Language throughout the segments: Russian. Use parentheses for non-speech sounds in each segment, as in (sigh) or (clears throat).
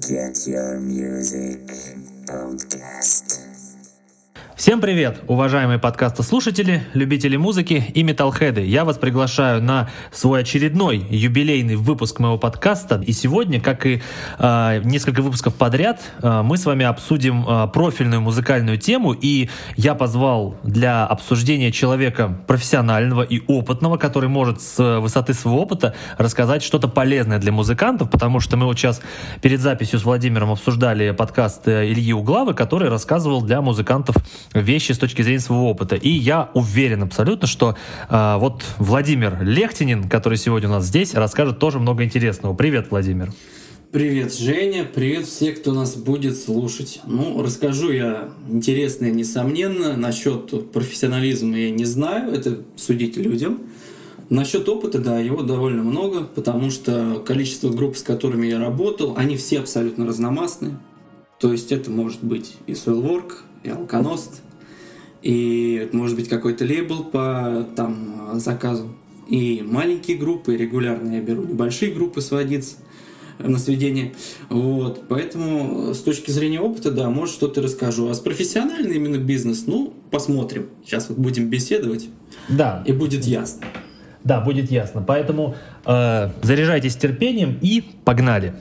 Get Your Music Podcast. Всем привет, уважаемые подкастослушатели, любители музыки и металлхеды. Я вас приглашаю на свой очередной юбилейный выпуск моего подкаста. И сегодня, как и э, несколько выпусков подряд, э, мы с вами обсудим э, профильную музыкальную тему. И я позвал для обсуждения человека профессионального и опытного, который может с высоты своего опыта рассказать что-то полезное для музыкантов, потому что мы вот сейчас перед записью с Владимиром обсуждали подкаст Ильи Углавы, который рассказывал для музыкантов вещи с точки зрения своего опыта. И я уверен абсолютно, что э, вот Владимир Лехтинин, который сегодня у нас здесь, расскажет тоже много интересного. Привет, Владимир. Привет, Женя, привет все, кто нас будет слушать. Ну, расскажу я интересное, несомненно. Насчет профессионализма я не знаю, это судить людям. Насчет опыта, да, его довольно много, потому что количество групп, с которыми я работал, они все абсолютно разномастные. То есть это может быть и Soilwork, и Алконост, и может быть какой-то лейбл по там заказу. И маленькие группы, регулярно я беру небольшие группы сводиться на сведение. Вот. Поэтому с точки зрения опыта, да, может что-то расскажу. А с профессиональный именно бизнес, ну, посмотрим. Сейчас вот будем беседовать. Да. И будет ясно. Да, будет ясно. Поэтому э, заряжайтесь терпением и погнали.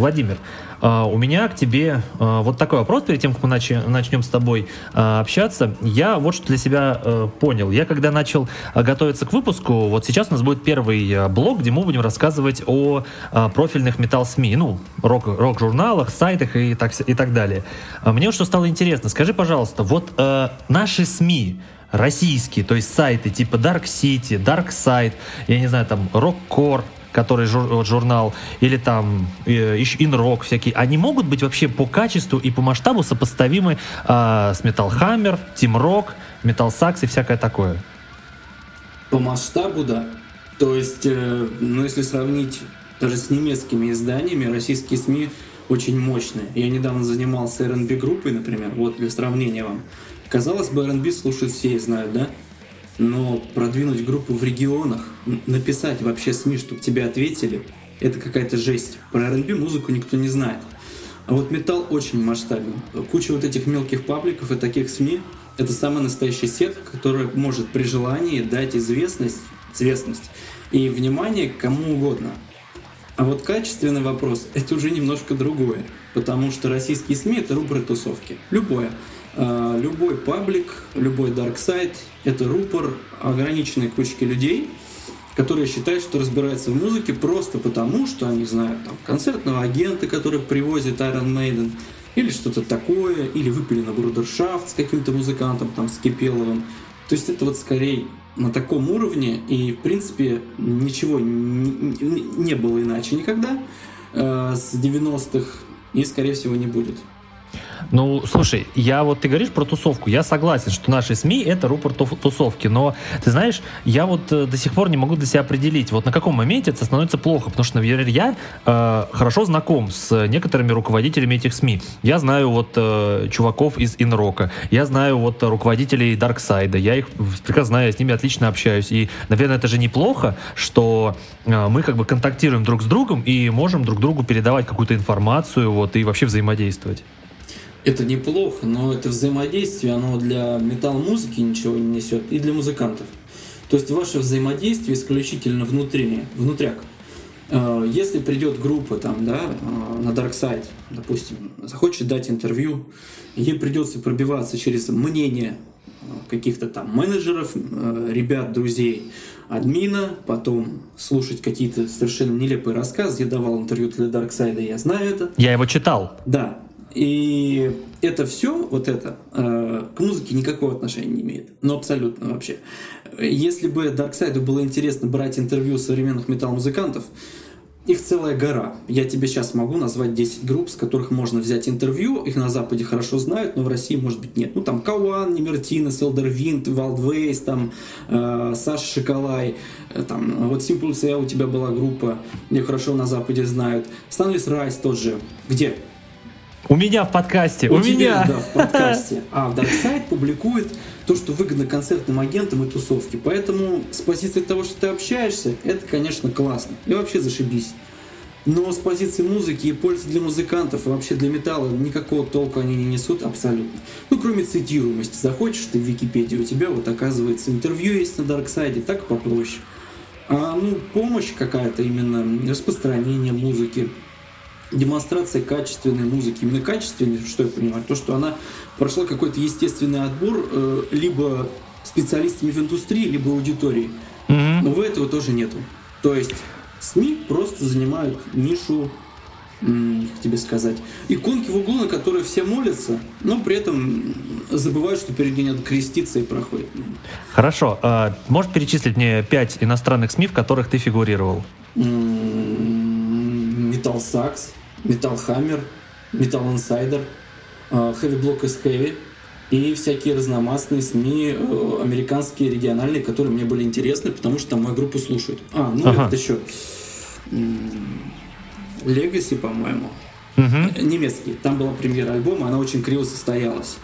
Владимир, Uh, у меня к тебе uh, вот такой вопрос перед тем, как мы нач- начнем с тобой uh, общаться. Я вот что для себя понял. Я когда начал готовиться к выпуску, вот сейчас у нас будет первый блог, где мы будем рассказывать о профильных металл-СМИ, ну, рок- рок-журналах, сайтах и так, и так далее. Мне что стало интересно. Скажи, пожалуйста, вот наши СМИ, российские, то есть сайты типа Dark City, Dark Side, я не знаю, там Rockcore, который жур, журнал, или там э, Инрок всякие, они могут быть вообще по качеству и по масштабу сопоставимы э, с Metal Hammer, Team Rock, Metal Sax и всякое такое? По масштабу, да. То есть, э, ну, если сравнить даже с немецкими изданиями, российские СМИ очень мощные. Я недавно занимался R&B группой, например, вот для сравнения вам. Казалось бы, R&B слушают все и знают, да? Но продвинуть группу в регионах, написать вообще СМИ, чтобы тебе ответили, это какая-то жесть. Про R&B музыку никто не знает. А вот металл очень масштабен. Куча вот этих мелких пабликов и таких СМИ — это самая настоящая сетка, которая может при желании дать известность, известность и внимание кому угодно. А вот качественный вопрос — это уже немножко другое, потому что российские СМИ — это рубры тусовки. Любое. А, любой паблик, любой dark сайт — это рупор ограниченной кучки людей, которые считают, что разбираются в музыке просто потому, что они знают там, концертного агента, который привозит Iron Maiden, или что-то такое, или выпили на брудершафт с каким-то музыкантом, там, с Кипеловым. То есть это вот скорее на таком уровне, и, в принципе, ничего не, не было иначе никогда э, с 90-х, и, скорее всего, не будет. Ну, слушай, я вот ты говоришь про тусовку, я согласен, что наши СМИ это рупор тусовки, но ты знаешь, я вот э, до сих пор не могу для себя определить, вот на каком моменте это становится плохо, потому что, например, я э, хорошо знаком с некоторыми руководителями этих СМИ. Я знаю вот э, чуваков из Инрока, я знаю вот руководителей Дарксайда, я их прекрасно знаю, я с ними отлично общаюсь, и, наверное, это же неплохо, что э, мы как бы контактируем друг с другом и можем друг другу передавать какую-то информацию, вот, и вообще взаимодействовать. Это неплохо, но это взаимодействие, оно для металл-музыки ничего не несет, и для музыкантов. То есть ваше взаимодействие исключительно внутреннее, внутряк. Э, если придет группа там, да, э, на Dark Side, допустим, захочет дать интервью, ей придется пробиваться через мнение э, каких-то там менеджеров, ребят, друзей, админа, потом слушать какие-то совершенно нелепые рассказы. Я давал интервью для Dark Side, я знаю это. Я его читал. Да, и это все, вот это, э, к музыке никакого отношения не имеет. Ну, абсолютно вообще. Если бы Дарксайду было интересно брать интервью современных металл-музыкантов, их целая гора. Я тебе сейчас могу назвать 10 групп, с которых можно взять интервью. Их на Западе хорошо знают, но в России, может быть, нет. Ну, там Кауан, Немертинес, Элдервинт, Валдвейс, там э, Саша Шоколай, э, там, вот Simple Cell у тебя была группа, ее хорошо на Западе знают. Станлис Райс тот же. Где? У меня в подкасте, у, у тебя, меня. Да, в подкасте. А Dark Side публикует то, что выгодно концертным агентам и тусовке. Поэтому с позиции того, что ты общаешься, это, конечно, классно. И вообще зашибись. Но с позиции музыки и пользы для музыкантов, и вообще для металла никакого толка они не несут абсолютно. Ну, кроме цитируемости. Захочешь ты в Википедию, у тебя вот оказывается интервью есть на Side, так попроще. А, ну, помощь какая-то именно, распространение музыки, демонстрация качественной музыки. Именно качественной, что я понимаю, то, что она прошла какой-то естественный отбор э, либо специалистами в индустрии, либо аудитории. Мгм. Но в этого тоже нету. То есть СМИ просто занимают нишу, м, как тебе сказать, иконки в углу, на которые все молятся, но при этом забывают, что перед ней надо креститься и проходит. Хорошо. а, можешь перечислить мне пять иностранных СМИ, в которых ты фигурировал? Металл Сакс, Металл Хаммер, Металл Инсайдер, Heavy Block is Heavy и всякие разномастные СМИ, э, американские, региональные, которые мне были интересны, потому что там мою группу слушают. А, ну Ага. это еще Legacy, по-моему. Э, Немецкий. Там была премьера альбома, она очень криво состоялась.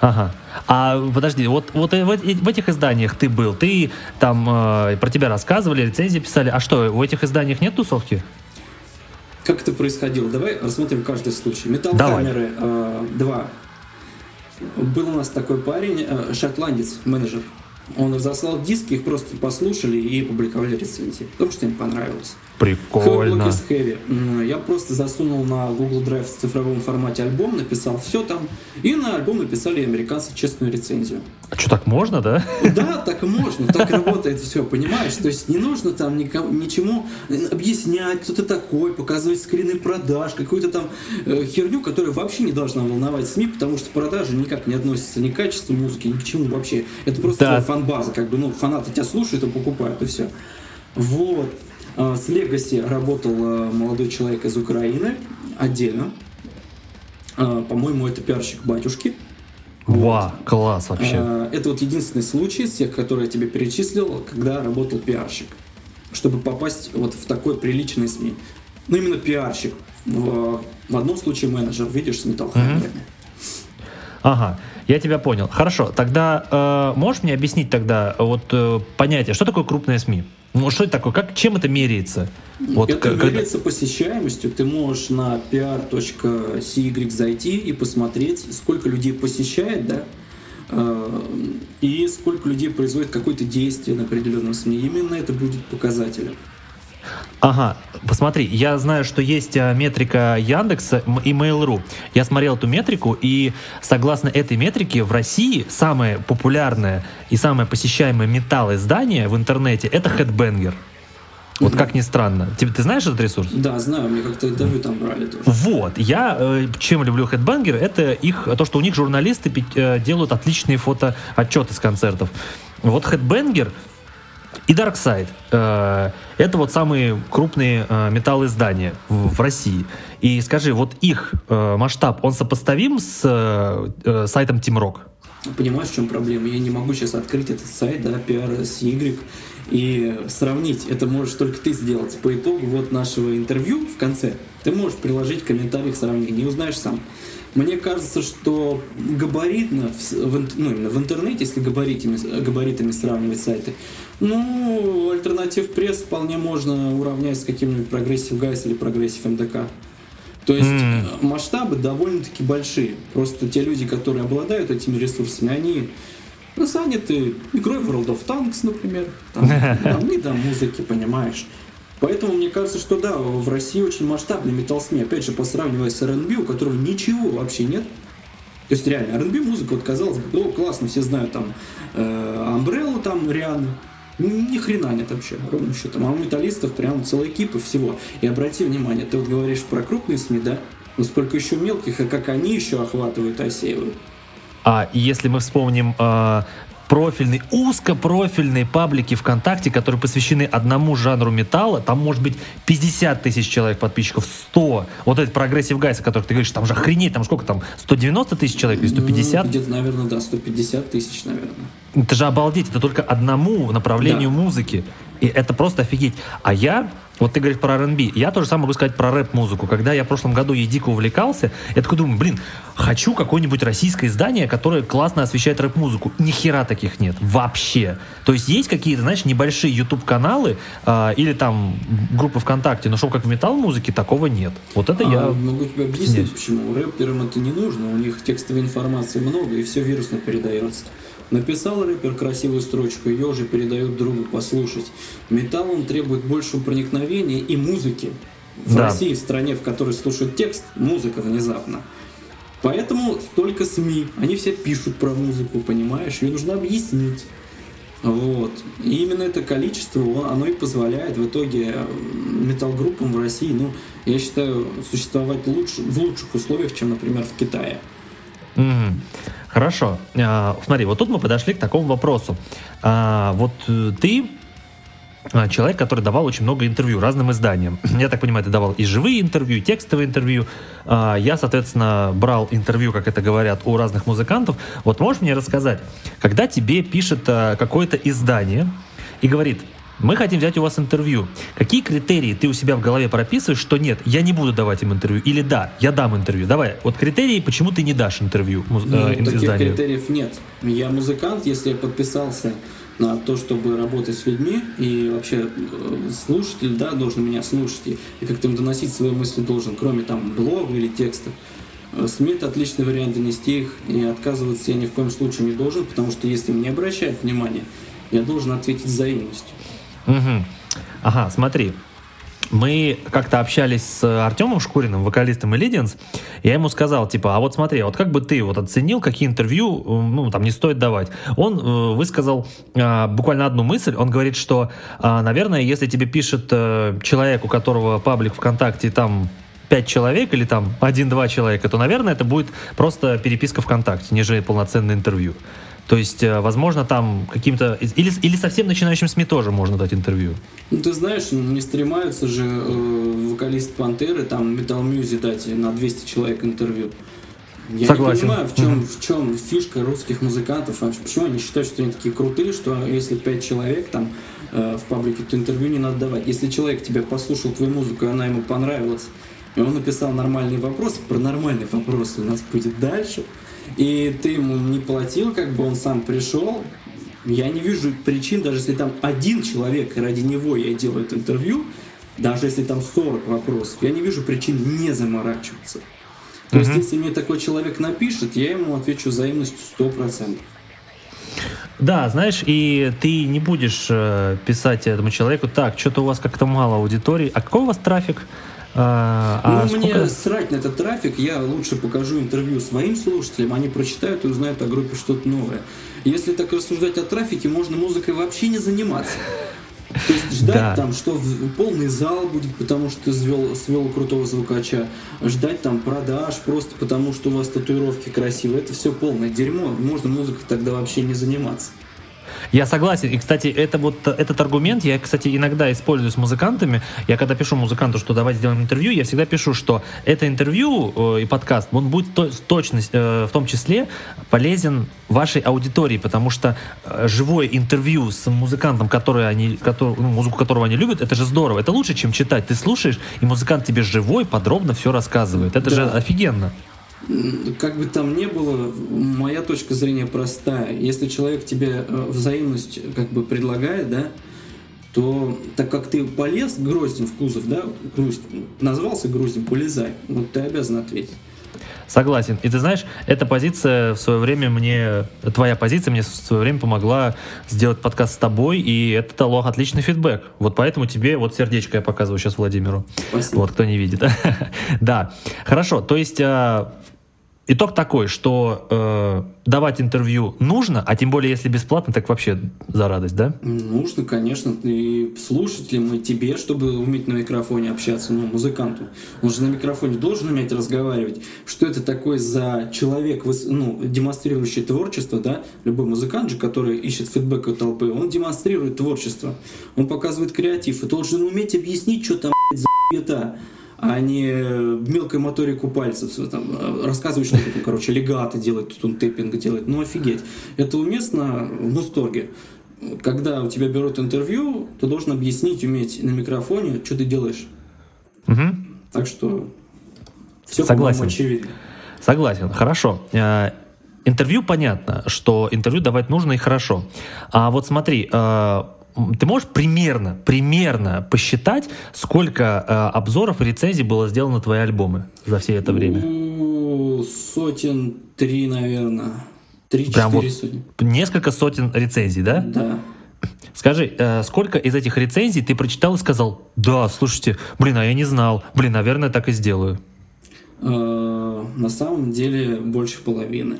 Ага. А подожди, вот, вот в, в этих изданиях ты был, ты там э, про тебя рассказывали, рецензии писали. А что, в этих изданиях нет тусовки? Как это происходило? Давай рассмотрим каждый случай. Металл. Хаммеры 2. Был у нас такой парень, э, шотландец, менеджер. Он разослал диски, их просто послушали и публиковали рецензии, потому что им понравилось. Прикольно. М, Я просто засунул на Google Drive в цифровом формате альбом, написал все там, и на альбом написали американцы честную рецензию. А что, так можно, да? Да, так можно, так работает все, понимаешь? То есть не нужно там никому, ничему объяснять, кто ты такой, показывать скрины продаж, какую-то там э, херню, которая вообще не должна волновать СМИ, потому что продажи никак не относятся ни к качеству музыки, ни к чему вообще. Это просто Да. фан-база, как бы, ну, фанаты тебя слушают и покупают, и все. Вот. А, С Legacy работал э, молодой человек из Украины отдельно. А, По-моему, это пиарщик батюшки. Ва, класс вообще. А, Это вот единственный случай из тех, которые я тебе перечислил, когда работал пиарщик, чтобы попасть вот в такой приличный СМИ. Ну, именно пиарщик. В, в одном случае менеджер, видишь, с металлхаммерами. Ага, я тебя понял. Хорошо, тогда э, можешь мне объяснить тогда вот э, понятие, что такое крупные СМИ? Ну, что это такое? Как, чем это меряется? Вот Это когда- меряется посещаемостью. Ты можешь на pr.cy зайти и посмотреть, сколько людей посещает, да, э, и сколько людей производит какое-то действие на определенном СМИ. Именно это будет показателем. Ага, посмотри, я знаю, что есть а, метрика Яндекса и Mail.ru. Я смотрел эту метрику, и согласно этой метрике в России самое популярное и самое посещаемое металл издание в интернете это Headbanger. Вот как ни странно. Ты, ты знаешь этот ресурс? Да, знаю, мне как-то интервью там брали тоже. Вот, я э, чем люблю Headbanger, это их, то, что у них журналисты э, делают отличные фотоотчеты с концертов. Вот Headbanger и Dark Side э, это вот самые крупные э, металлоиздания в, в России. И скажи, вот их э, масштаб, он сопоставим с сайтом Rock? Понимаешь, в чем проблема? Я не могу сейчас открыть этот сайт, да, PRSY, и сравнить. Это можешь только ты сделать. По итогу вот нашего интервью в конце ты можешь приложить комментарий к сравнению, и узнаешь сам. Мне кажется, что габаритно, в, в ну, именно в интернете, если габаритами, габаритами сравнивать сайты, ну, Alternative Press вполне можно уравнять с каким-нибудь Progressive Guys или Progressive МДК. То есть э, масштабы довольно-таки большие. Просто те люди, которые обладают этими ресурсами, они ну, заняты игрой в World of Tanks, например. Там, (laughs) там не до музыки, понимаешь. Поэтому мне кажется, что да, в России очень масштабный металл СМИ. Опять же, посравнивая с R&B, у которого ничего вообще нет. То есть реально, R&B музыка, вот казалось бы, о, классно, все знают там э, Umbrella, там Риану. Ни хрена нет вообще, ровным счетом. А у металлистов прям целая кипа всего. И обрати внимание, ты вот говоришь про крупные СМИ, да? Но сколько еще мелких, и как они еще охватывают, осеивают. А если мы вспомним э, профильные, узкопрофильные паблики ВКонтакте, которые посвящены одному жанру металла. Там может быть 50 тысяч человек подписчиков, 100. Вот этот Progressive Guys, о котором ты говоришь, там же охренеть, там сколько там, 190 тысяч человек или 150? Ну, где-то, наверное, да, 150 тысяч, наверное. Это же обалдеть, это только одному направлению Да. музыки. И это просто офигеть. А я, вот ты говоришь про R&B, я тоже самое могу сказать про рэп-музыку. Когда я в прошлом году ей дико увлекался, я такой думаю, блин, хочу какое-нибудь российское издание, которое классно освещает рэп-музыку. Ни хера таких нет. Вообще. То есть есть какие-то, знаешь, небольшие YouTube-каналы а, или там группы ВКонтакте, но чтобы как в металл-музыке, такого нет. Вот это А, я... могу тебе объяснить, Снять. почему. Рэперам это не нужно, у них текстовой информации много, и все вирусно передается. Написал рэпер красивую строчку, ее уже передают другу послушать. Металл он требует большего проникновения и музыки. В Да. России, в стране, в которой слушают текст, музыка внезапно. Поэтому столько СМИ, они все пишут про музыку, понимаешь? Ее нужно объяснить. Вот. И именно это количество, оно и позволяет в итоге металл-группам в России, ну, я считаю, существовать лучше, в лучших условиях, чем, например, в Китае. Мгм. Хорошо. А, смотри, вот тут мы подошли к такому вопросу. А, вот э, ты а, человек, который давал очень много интервью разным изданиям. (clears throat) Я так понимаю, ты давал и живые интервью, и текстовые интервью. Я, соответственно, брал интервью, как это говорят, у разных музыкантов. Вот можешь мне рассказать, когда тебе пишет а, какое-то издание и говорит, мы хотим взять у вас интервью. Какие критерии ты у себя в голове прописываешь, что нет, я не буду давать им интервью, или да, я дам интервью. Давай, вот критерии, почему ты не дашь интервью муз- Ну, э, таких изданию. критериев нет. Я музыкант, если я подписался на то, чтобы работать с людьми, и вообще э, слушатель, да, должен меня слушать, и, и как-то им доносить свои мысли должен, кроме там блога или текста. Э, СМИ это отличный вариант донести их, и отказываться я ни в коем случае не должен, потому что если мне обращают внимание, я должен ответить взаимностью. Мгм. Ага, смотри. Мы как-то общались с Артемом Шкуриным, вокалистом Illidians, я ему сказал, типа, а вот смотри, а вот как бы ты вот оценил, какие интервью, э, ну, там, не стоит давать. Он э, высказал а, буквально одну мысль, он говорит, что, а, наверное, если тебе пишет э, человек, у которого паблик ВКонтакте, там, пять человек или там один-два человека, то, наверное, это будет просто переписка ВКонтакте, нежели полноценное интервью. То есть, э, возможно, там каким-то... Или, или совсем начинающим СМИ тоже можно дать интервью. Ну, ты знаешь, не стремаются же э, вокалист Пантеры, там, Metal Music дать на 200 человек интервью. Я Согласен. не понимаю, в чем, в чем фишка русских музыкантов, почему они считают, что они такие крутые, что если 5 человек там э, в паблике, то интервью не надо давать. Если человек тебя послушал твою музыку, и она ему понравилась, и он написал нормальный вопрос, про нормальный вопрос у нас будет дальше, и ты ему не платил, как бы он сам пришел, я не вижу причин, даже если там один человек, и ради него я делаю это интервью, даже если там 40 вопросов, я не вижу причин не заморачиваться. То есть, если мне такой человек напишет, я ему отвечу взаимностью 100%. Да, знаешь, и ты не будешь э, писать этому человеку, так, что-то у вас как-то мало аудитории, а какой у вас трафик? А, а ну, сколько- мне срать на этот трафик, я лучше покажу интервью своим слушателям, они прочитают и узнают о группе что-то новое. Если так рассуждать о трафике, можно музыкой вообще не заниматься. То есть ждать Да. там, что полный зал будет, потому что ты свел, свел крутого звукача, ждать там продаж просто потому, что у вас татуировки красивые, это все полное дерьмо, можно музыкой тогда вообще не заниматься. Я согласен. И, кстати, это вот этот аргумент я, кстати, иногда использую с музыкантами. Я когда пишу музыканту, что давайте сделаем интервью, я всегда пишу, что это интервью э, и подкаст, он будет то- в точность, э, в том числе полезен вашей аудитории, потому что э, живое интервью с музыкантом, который они, который, ну, музыку которого они любят, это же здорово. Это лучше, чем читать. Ты слушаешь, и музыкант тебе живой, подробно все рассказывает. Это же Да. офигенно. Как бы там ни было, моя точка зрения простая. Если человек тебе э, взаимность как бы предлагает, да, то так как ты полез гроздем в кузов, да, грусть, назвался груздем, полезай, вот ты обязан ответить. Согласен. И ты знаешь, эта позиция в свое время мне, твоя позиция мне в свое время помогла сделать подкаст с тобой, и это дало отличный фидбэк. Вот поэтому тебе вот сердечко я показываю сейчас Владимиру. Спасибо. Вот, кто не видит. (laughs) Да. Хорошо. То есть а, итог такой, что э, давать интервью нужно, а тем более, если бесплатно, так вообще за радость, да? Нужно, конечно. И слушателям, и тебе, чтобы уметь на микрофоне общаться, ну, музыканту. Он же на микрофоне должен уметь разговаривать. Что это такое за человек, ну, демонстрирующий творчество, да? Любой музыкант же, который ищет фидбэк от толпы, он демонстрирует творчество. Он показывает креатив и должен уметь объяснить, что там за это а не мелкой моторику пальцев, там, рассказывать, что там, короче, легаты делать, тут он тэппинг делает. Ну, офигеть. Это уместно в Мусторге. Когда у тебя берут интервью, ты должен объяснить, уметь на микрофоне, что ты делаешь. Угу. Так что все, Согласен. очевидно. Согласен, хорошо. Э, интервью понятно, что интервью давать нужно и хорошо. А вот смотри, э, ты можешь примерно, примерно посчитать, сколько э, обзоров и рецензий было сделано твои альбомы за все это время? Ну, сотен три, наверное. Три-четыре вот сотни. Несколько сотен рецензий, да? Да. Скажи, э, сколько из этих рецензий ты прочитал и сказал, да, слушайте, блин, а я не знал, блин, наверное, так и сделаю? Э, на самом деле больше половины.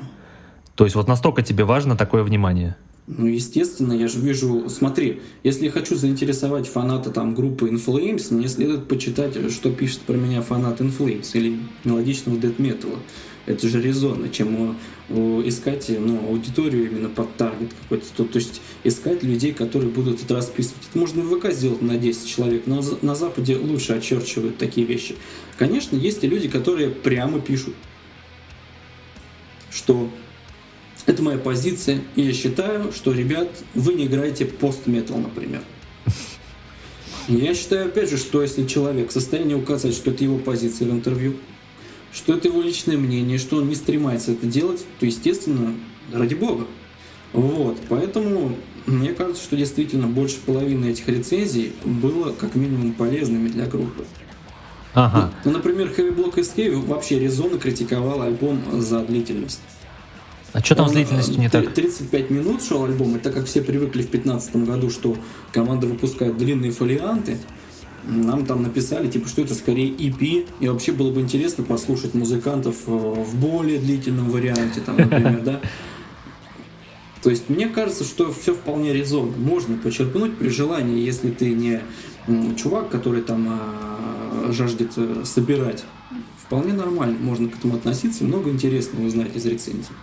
То есть вот настолько тебе важно такое внимание? Ну, естественно, я же вижу, смотри, если я хочу заинтересовать фаната там группы In Flames, мне следует почитать, что пишет про меня фанат In Flames или мелодичного дэт металла. Это же резонно, чем искать ну, аудиторию именно под таргет какой-то. То, то есть искать людей, которые будут это расписывать. Это можно в ВК сделать на 10 человек, но на Западе лучше очерчивают такие вещи. Конечно, есть и люди, которые прямо пишут, что это моя позиция, и я считаю, что, ребят, вы не играете пост-метал, например. Я считаю, опять же, что если человек в состоянии указать, что это его позиция в интервью, что это его личное мнение, что он не стремается это делать, то, естественно, ради бога. Вот, поэтому мне кажется, что действительно больше половины этих рецензий было как минимум полезными для группы. Ага. Ну, например, Heavy Block Escape вообще резонно критиковал альбом за длительность. А что там с длительностью не так? 35 минут шел альбом, и так как все привыкли в 2015 году, что команда выпускает длинные фолианты, нам там написали, типа, что это скорее EP, и вообще было бы интересно послушать музыкантов э, в более длительном варианте, там, например, да. То есть мне кажется, что все вполне резонно. Можно почерпнуть при желании, если ты не чувак, который там а, жаждет э, собирать. Вполне нормально, можно к этому относиться, много интересного узнать из рецензий.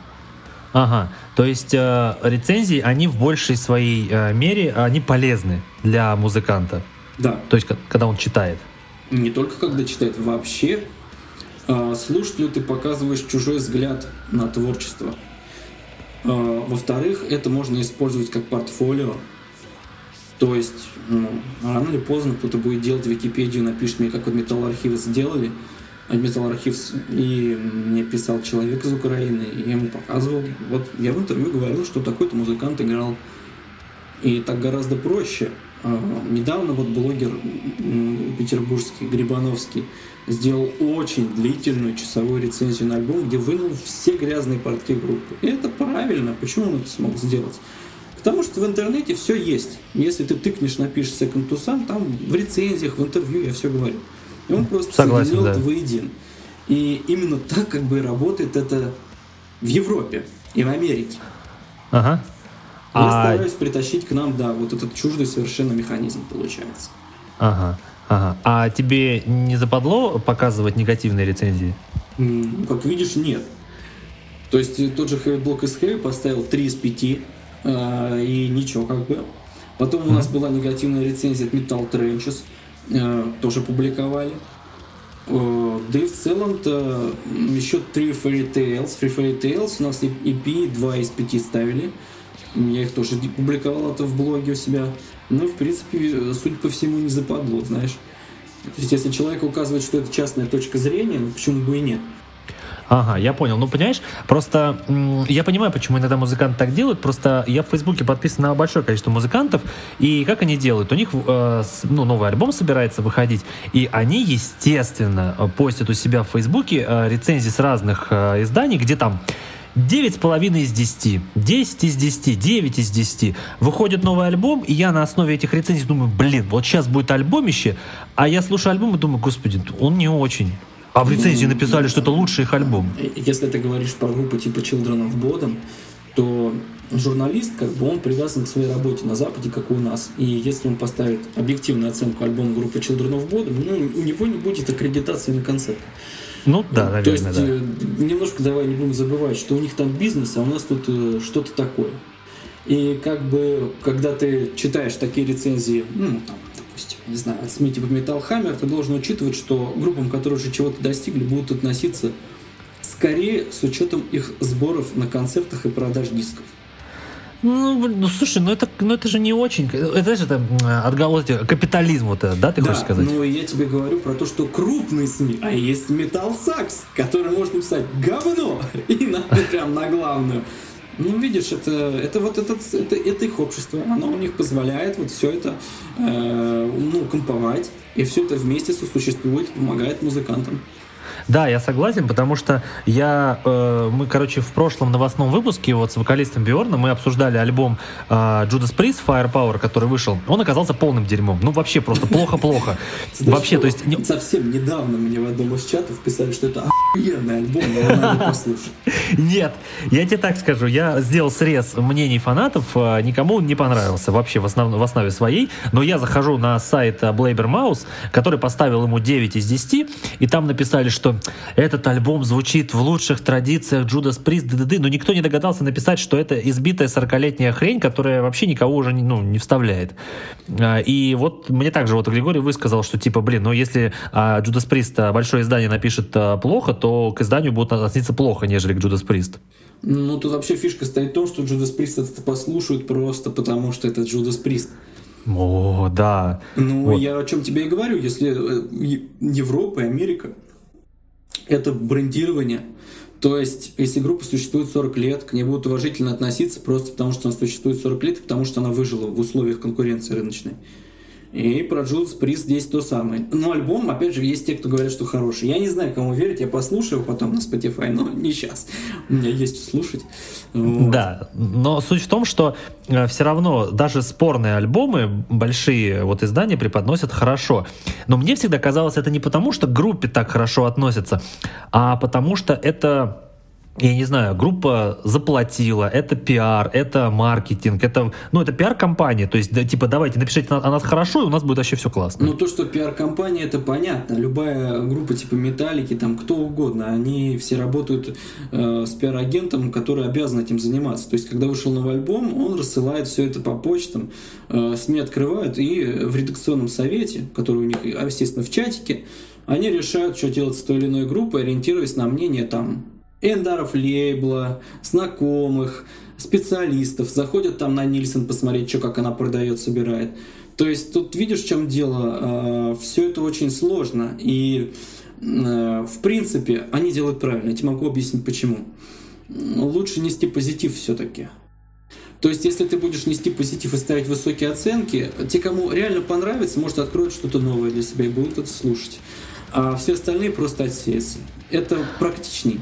Ага, то есть э, рецензии, они в большей своей э, мере, они полезны для музыканта. Да. То есть, когда он читает. Не только когда читает, вообще э, слушателю ты показываешь чужой взгляд на творчество. Э, во-вторых, это можно использовать как портфолио. То есть, ну, рано или поздно кто-то будет делать Википедию, напишет мне, как вот Metal Archive сделали, Metal Archives, и мне писал человек из Украины, и я ему показывал. Вот я в интервью говорил, что такой-то музыкант играл. И так гораздо проще. А, недавно вот блогер петербургский, Грибановский, сделал очень длительную часовую рецензию на альбом, где вынул все грязные портки группы. И это правильно. Почему он это смог сделать? Потому что в интернете все есть. Если ты тыкнешь, напишешь Second to Sun, там в рецензиях, в интервью я все говорю. И он просто Согласен, соединил да. это воедино. И именно так как бы работает это в Европе и в Америке. Ага. Я А- стараюсь притащить к нам, да, вот этот чуждый совершенно механизм получается. Ага. Ага. А тебе не западло показывать негативные рецензии? Ну, Как видишь, нет. То есть э, тот же Heavy Block из Heavy поставил 3 из 5, э, и ничего как бы. Потом у нас была негативная рецензия от Metal Trenches, тоже публиковали. Э, Да и в целом-то еще 3 Fairy Tales. Free Fairy Tales у нас EP 2 из 5 ставили. Я их тоже публиковал это в блоге у себя. Ну, в принципе, э, судя по всему, не западло, знаешь. То есть, если человек указывает, что это частная точка зрения, ну почему бы и нет? Ага, я понял. Ну, понимаешь, просто я понимаю, почему иногда музыканты так делают. Просто я в Фейсбуке подписан на большое количество музыкантов, и как они делают? У них э, ну, новый альбом собирается выходить, и они, естественно, э, постят у себя в Фейсбуке э, рецензии с разных э, изданий, где там 9,5 из 10, 10 из 10, 9 из 10. Выходит новый альбом, и я на основе этих рецензий думаю, блин, вот сейчас будет альбомище, а я слушаю альбом и думаю, господи, он не очень. А в рецензии написали, что это лучший их альбом. Если ты говоришь про группу типа Children of Bodom, то журналист, как бы он привязан к своей работе на Западе, как и у нас. И если он поставит объективную оценку альбома группы Children of Bodom, ну, у него не будет аккредитации на концерт. Ну да, наверное, То есть да. э, немножко давай не будем забывать, что у них там бизнес, а у нас тут э, что-то такое. И как бы, когда ты читаешь такие рецензии, ну, там, допустим, не знаю, от СМИ типа Metal Hammer, ты должен учитывать, что группам, которые уже чего-то достигли, будут относиться скорее с учетом их сборов на концертах и продаж дисков. Ну, ну слушай, ну это, ну это же не очень. Это знаешь, это м, отголосие капитализм вот это, да, ты хочешь сказать? но я тебе говорю про то, что крупные СМИ, а есть Metal Sax, который может написать говно (laughs) и на, прям на главную. Ну, видишь, это, это вот этот, это, это их общество, оно у них позволяет вот все это э, ну, комповать, и все это вместе сосуществует, помогает музыкантам. Да, я согласен, потому что я, э, мы, короче, в прошлом новостном выпуске вот с вокалистом Биорна мы обсуждали альбом э, Judas Priest Firepower, который вышел. Он оказался полным дерьмом. Ну, вообще просто плохо-плохо. Вообще, то есть... Совсем недавно мне в одном из чатов писали, что это охуенный альбом, его надо послушать. (laughs) Нет, я тебе так скажу, я сделал срез мнений фанатов, э, никому он не понравился вообще в, основ- в основе своей, но я захожу на сайт Blaber Mouse, который поставил ему 9 из 10, и там написали, что этот альбом звучит в лучших традициях Judas Priest, д но никто не догадался написать, что это избитая 40-летняя хрень, которая вообще никого уже ну, не вставляет. А, И вот мне также вот Григорий высказал, что типа, блин, ну если Judas Priest а, большое издание напишет а, плохо, то к изданию будут относиться плохо, нежели к Judas Priest. Ну, тут вообще фишка стоит в том, что Judas Priest это послушают просто потому, что это Judas Priest. О, да. Ну, Вот. я о чем тебе и говорю. Если э, Европа и Америка это брендирование, то есть, если группа существует 40 лет, к ней будут уважительно относиться просто потому, что она существует 40 лет, потому что она выжила в условиях конкуренции рыночной. И про Judas Priest здесь то самое. Но альбом, опять же, есть те, кто говорят, что хороший. Я не знаю, кому верить, я послушаю потом на Spotify, но не сейчас. У меня есть слушать. Вот. Да, но суть в том, что все равно даже спорные альбомы, большие вот издания преподносят хорошо. Но мне всегда казалось, это не потому, что к группе так хорошо относятся, а потому что это я не знаю, группа заплатила, это пиар, это маркетинг, это, ну, это пиар-компания, то есть, да, типа, давайте, напишите на- о нас хорошо, и у нас будет вообще все классно. Ну, то, что пиар-компания, это понятно. Любая группа типа Металлики, там кто угодно, они все работают э, с пиар-агентом, который обязан этим заниматься. То есть, когда вышел новый альбом, он рассылает все это по почтам, э, СМИ открывают, и в редакционном совете, который у них, естественно, в чатике, они решают, что делать с той или иной группой, ориентируясь на мнение там эндаров лейбла, знакомых, специалистов, заходят там на Нильсон посмотреть, что как она продает, собирает. То есть тут видишь, в чем дело, все это очень сложно, и э, в принципе они делают правильно, я тебе могу объяснить почему. Лучше нести позитив все-таки. То есть, если ты будешь нести позитив и ставить высокие оценки, те, кому реально понравится, может, откроют что-то новое для себя и будут это слушать. А все остальные просто отсеются. Это практичней.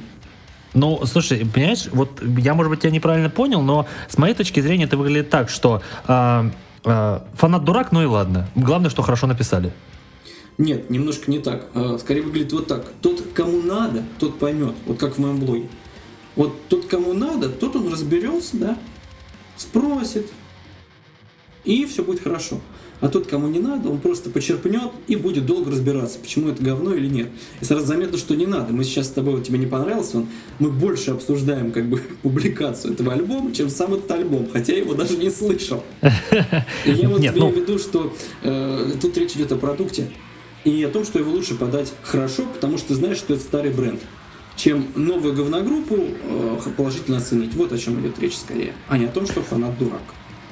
Ну, слушай, понимаешь, вот я, может быть, тебя неправильно понял, но с моей точки зрения это выглядит так, что а, а, фанат дурак, ну и ладно. Главное, что хорошо написали. Нет, немножко не так. А, Скорее выглядит вот так. Тот, кому надо, тот поймет. Вот как в моем блоге. Вот тот, кому надо, тот он разберется, да, спросит, и все будет хорошо. А тот, кому не надо, он просто почерпнет и будет долго разбираться, почему это говно или нет. И сразу заметно, что не надо. Мы сейчас с тобой, вот тебе не понравился он, мы больше обсуждаем как бы (laughs) публикацию этого альбома, чем сам этот альбом, хотя я его даже не слышал. (laughs) И я вот тебе ну- имею в виду, что э, тут речь идет о продукте и о том, что его лучше подать хорошо, потому что ты знаешь, что это старый бренд чем новую говногруппу э, положительно оценить. Вот о чем идет речь скорее, а не о том, что фанат дурак.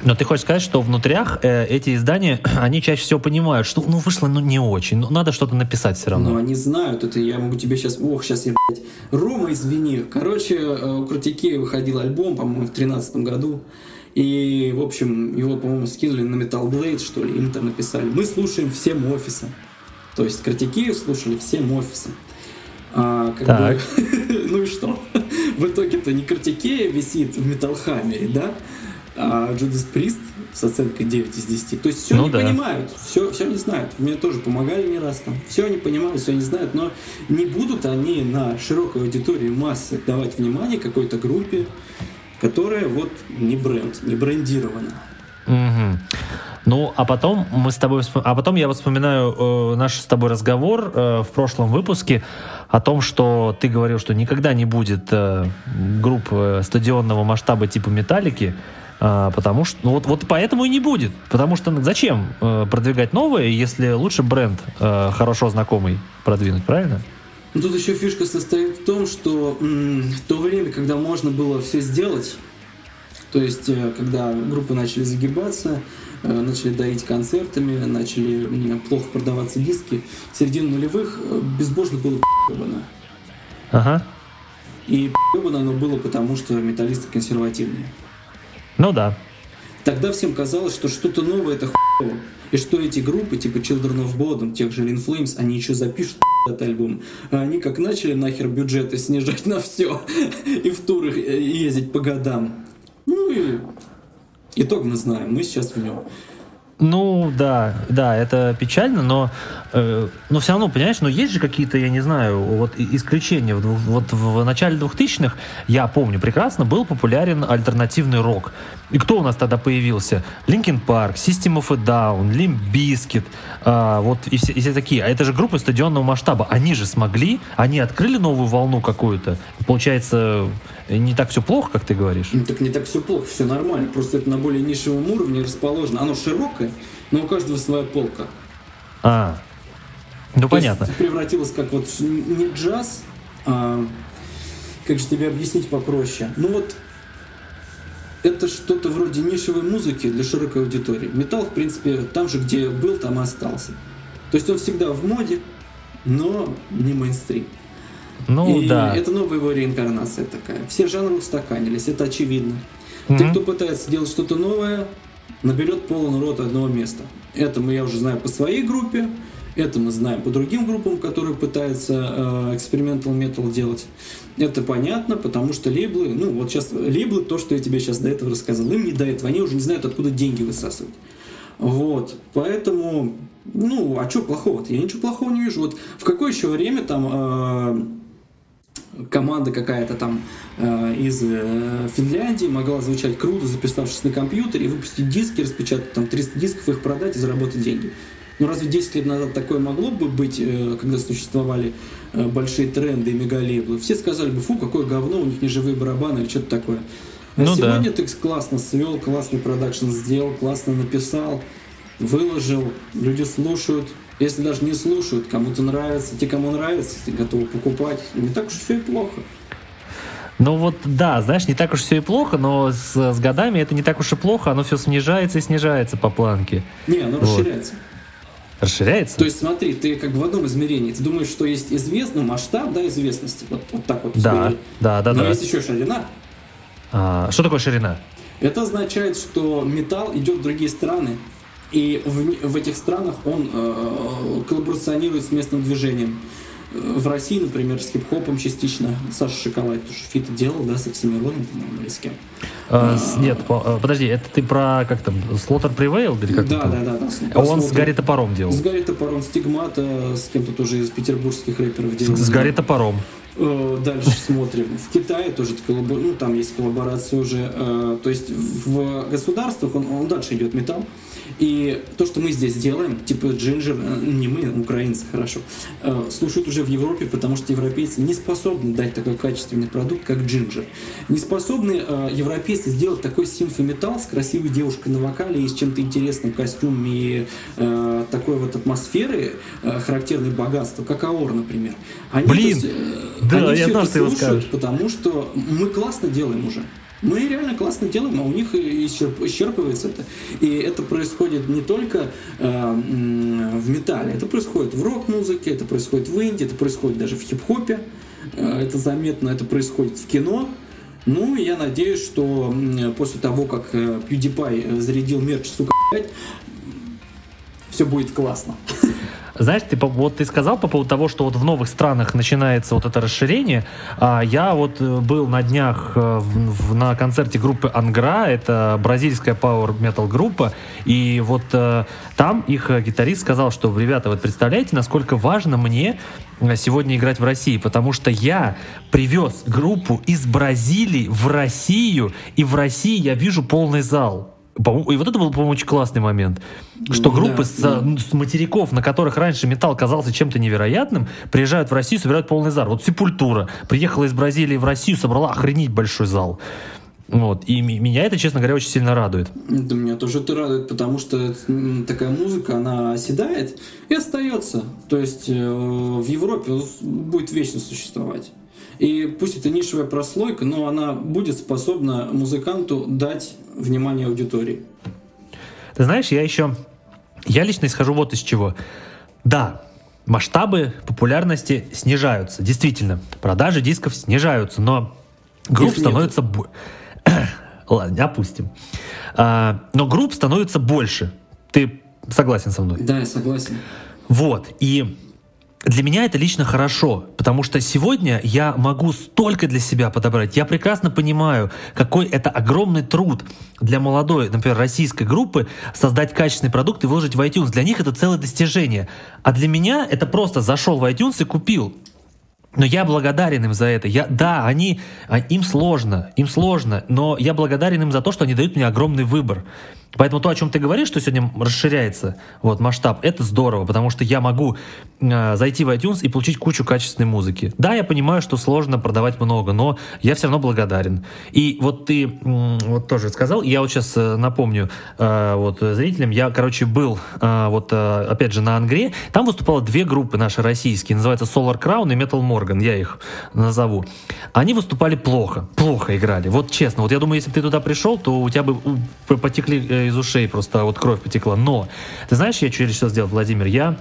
Но ты хочешь сказать, что внутрях э, эти издания, (clears throat) они чаще всего понимают, что ну вышло ну не очень, ну надо что-то написать все равно. Но они знают это, я могу тебе сейчас... Ох, сейчас я, блядь. Рома, извини. Короче, э, у Крутики выходил альбом, по-моему, в тринадцатом году. И, в общем, его, по-моему, скинули на Metal Blade, что ли, им там написали. Мы слушаем всем офисом. То есть Критики слушали всем офисом. А, как Так. бы, (laughs) ну и что? (laughs) В итоге-то не Критикея висит в Металлхаммере, да? А Judas Priest с оценкой 9 из 10. То есть все Ну они да. понимают, все, все они знают. Мне тоже помогали не раз там. Все они понимают, все они знают, но не будут они на широкой аудитории массы давать внимание какой-то группе, которая вот не бренд, не брендирована. Мгм. Ну, а потом мы с тобой, а потом я вот вспоминаю э, наш с тобой разговор э, в прошлом выпуске о том, что ты говорил, что никогда не будет э, групп э, стадионного масштаба типа Металлики, э, потому что, ну вот, вот поэтому и не будет, потому что зачем э, продвигать новое, если лучше бренд э, хорошо знакомый продвинуть, правильно? Ну, тут еще фишка состоит в том, что м, в то время, когда можно было все сделать, то есть, э, когда группы начали загибаться, э, начали доить концертами, начали м, плохо продаваться диски, в середине нулевых э, безбожно было ебано. Ага. И ебано оно было потому, что металлисты консервативные. Ну да. Тогда всем казалось, что что-то новое это хуево. И что эти группы, типа Children of Bodom, тех же In Flames, они еще запишут этот альбом. А они как начали нахер бюджеты снижать на все (laughs) и в турах э, ездить по годам. Ну и итог мы знаем, мы сейчас в нем. Ну да, да, это печально, но, но все равно, понимаешь, но есть же какие-то, я не знаю, вот исключения. Вот в начале 2000-х, я помню прекрасно, был популярен альтернативный рок. И кто у нас тогда появился? Linkin Park, System of a Down, Limp Bizkit, а, вот и все, и все такие. А это же группы стадионного масштаба. Они же смогли, они открыли новую волну какую-то. Получается, не так все плохо, как ты говоришь. Ну, так не так все плохо, все нормально. Просто это на более нишевом уровне расположено. Оно широкое, но у каждого своя полка. А, ну То есть понятно. превратилось как вот не джаз, а как же тебе объяснить попроще? Ну вот это что-то вроде нишевой музыки для широкой аудитории. Металл, в принципе, там же, где был, там и остался. То есть он всегда в моде, но не мейнстрим. Ну и да. это новая его реинкарнация такая. Все жанры устаканились, это очевидно. Ты, Мгм. кто пытается делать что-то новое, наберет полон рот одного места. Это мы я уже знаю по своей группе, это мы знаем по другим группам, которые пытаются э, experimental metal делать. Это понятно, потому что лейблы, ну вот сейчас лейблы, то, что я тебе сейчас до этого рассказал, им не до этого, они уже не знают, откуда деньги высасывать. Вот, поэтому, ну, а что плохого-то? Я ничего плохого не вижу. Вот в какое еще время там э, команда какая-то там э, из э, Финляндии могла звучать круто, записавшись на компьютере, и выпустить диски, распечатать там 300 дисков, их продать и заработать деньги. Ну разве 10 лет назад такое могло бы быть, э, когда существовали э, большие тренды и мегалейблы? Все сказали бы, фу, какое говно, у них не живые барабаны или что-то такое. А Ну да. сегодня ты классно свел, классный продакшн сделал, классно написал, выложил, люди слушают. Если даже не слушают, кому-то нравится, те, кому нравится, ты готовы покупать. Не так уж все и плохо. Ну вот да, знаешь, не так уж все и плохо, но с, с годами это не так уж и плохо, оно все снижается и снижается по планке. Не, оно Вот. расширяется. Расширяется? То есть смотри, ты как в одном измерении. Ты думаешь, что есть известный масштаб да, известности. Вот, вот так вот. да, измерить. да, да, Но да. есть еще ширина. А, что такое ширина? Это означает, что металл идет в другие страны, и в, в этих странах он э, коллаборационирует с местным движением. В России, например, с хип-хопом частично. Саша Шиколай, тоже feat делал, да, с Оксимироном, по-моему, или с кем. А, с- нет, а, подожди, это ты про как там, Slaughter Prevail или как да, да, да, да. с- А Он с. Гарри Топором делал. С Гарри Топором, Стигмата, с кем-то тоже из петербургских рэперов делал. С Гарри Топором. Э, Дальше смотрим. В Китае тоже коллабо- ну, там есть коллаборация уже. э, То есть в государствах он, он дальше идет металл. И то, что мы здесь делаем, типа Джинджер, э, не мы, украинцы, хорошо, э, слушают уже в Европе, потому что европейцы не способны дать такой качественный продукт, как Джинджер. Не способны э, европейцы сделать такой симфометалл с красивой девушкой на вокале и с чем-то интересным костюмом и такой вот атмосферы, характерной богатства, как Аор, например. Они, Блин, есть, да, они я знал, это слушают, потому что мы классно делаем уже. Мы реально классно делаем, а у них исчерп- исчерпывается это. И это происходит не только э, в металле, это происходит в рок-музыке, это происходит в инди, это происходит даже в хип-хопе. Э, это заметно, это происходит в кино. Ну, я надеюсь, что после того, как э, PewDiePie э, зарядил мерч, сука, все будет классно. (laughs) Знаешь, ты, вот ты сказал по поводу того, что вот в новых странах начинается вот это расширение. А я вот э, был на днях э, в, в, на концерте группы Ангра, это бразильская power metal группа, и вот э, там их гитарист сказал, что, ребята, вот представляете, насколько важно мне сегодня играть в России, потому что я привез группу из Бразилии в Россию, и в России я вижу полный зал. И вот это был, по-моему, очень классный момент. Что группы да, с, да. с материков, на которых раньше металл казался чем-то невероятным, приезжают в Россию, собирают полный зал. Вот Сепультура приехала из Бразилии в Россию, собрала охренеть большой зал. Вот. И меня это, честно говоря, очень сильно радует. Да меня тоже это радует, потому что такая музыка, она оседает и остается. То есть э, в Европе будет вечно существовать. И пусть это нишевая прослойка, но она будет способна музыканту дать внимание аудитории. Ты знаешь, я еще... Я лично исхожу вот из чего. Да, масштабы популярности снижаются. Действительно, продажи дисков снижаются, но групп Их становится... (coughs) Ладно, опустим. А, но групп становится больше. Ты согласен со мной? Да, я согласен. Вот. И для меня это лично хорошо, потому что сегодня я могу столько для себя подобрать. Я прекрасно понимаю, какой это огромный труд для молодой, например, российской группы создать качественный продукт и выложить в iTunes. Для них это целое достижение. А для меня это просто зашел в iTunes и купил. Но я благодарен им за это. Я, да, они, а, им сложно, им сложно, но я благодарен им за то, что они дают мне огромный выбор. Поэтому то, о чем ты говоришь, что сегодня расширяется вот, масштаб, это здорово, потому что я могу э, зайти в iTunes и получить кучу качественной музыки. Да, я понимаю, что сложно продавать много, но я все равно благодарен. И вот ты э, вот тоже сказал, я вот сейчас э, напомню э, вот зрителям, я, короче, был э, вот э, опять же на Ангре, там выступало две группы наши российские, называется Solar Crown и Metal Morgan, я их назову. Они выступали плохо, плохо играли, вот честно. Вот я думаю, если бы ты туда пришел, то у тебя бы потекли из ушей просто вот кровь потекла. Но, ты знаешь, я что сделать, Владимир? Я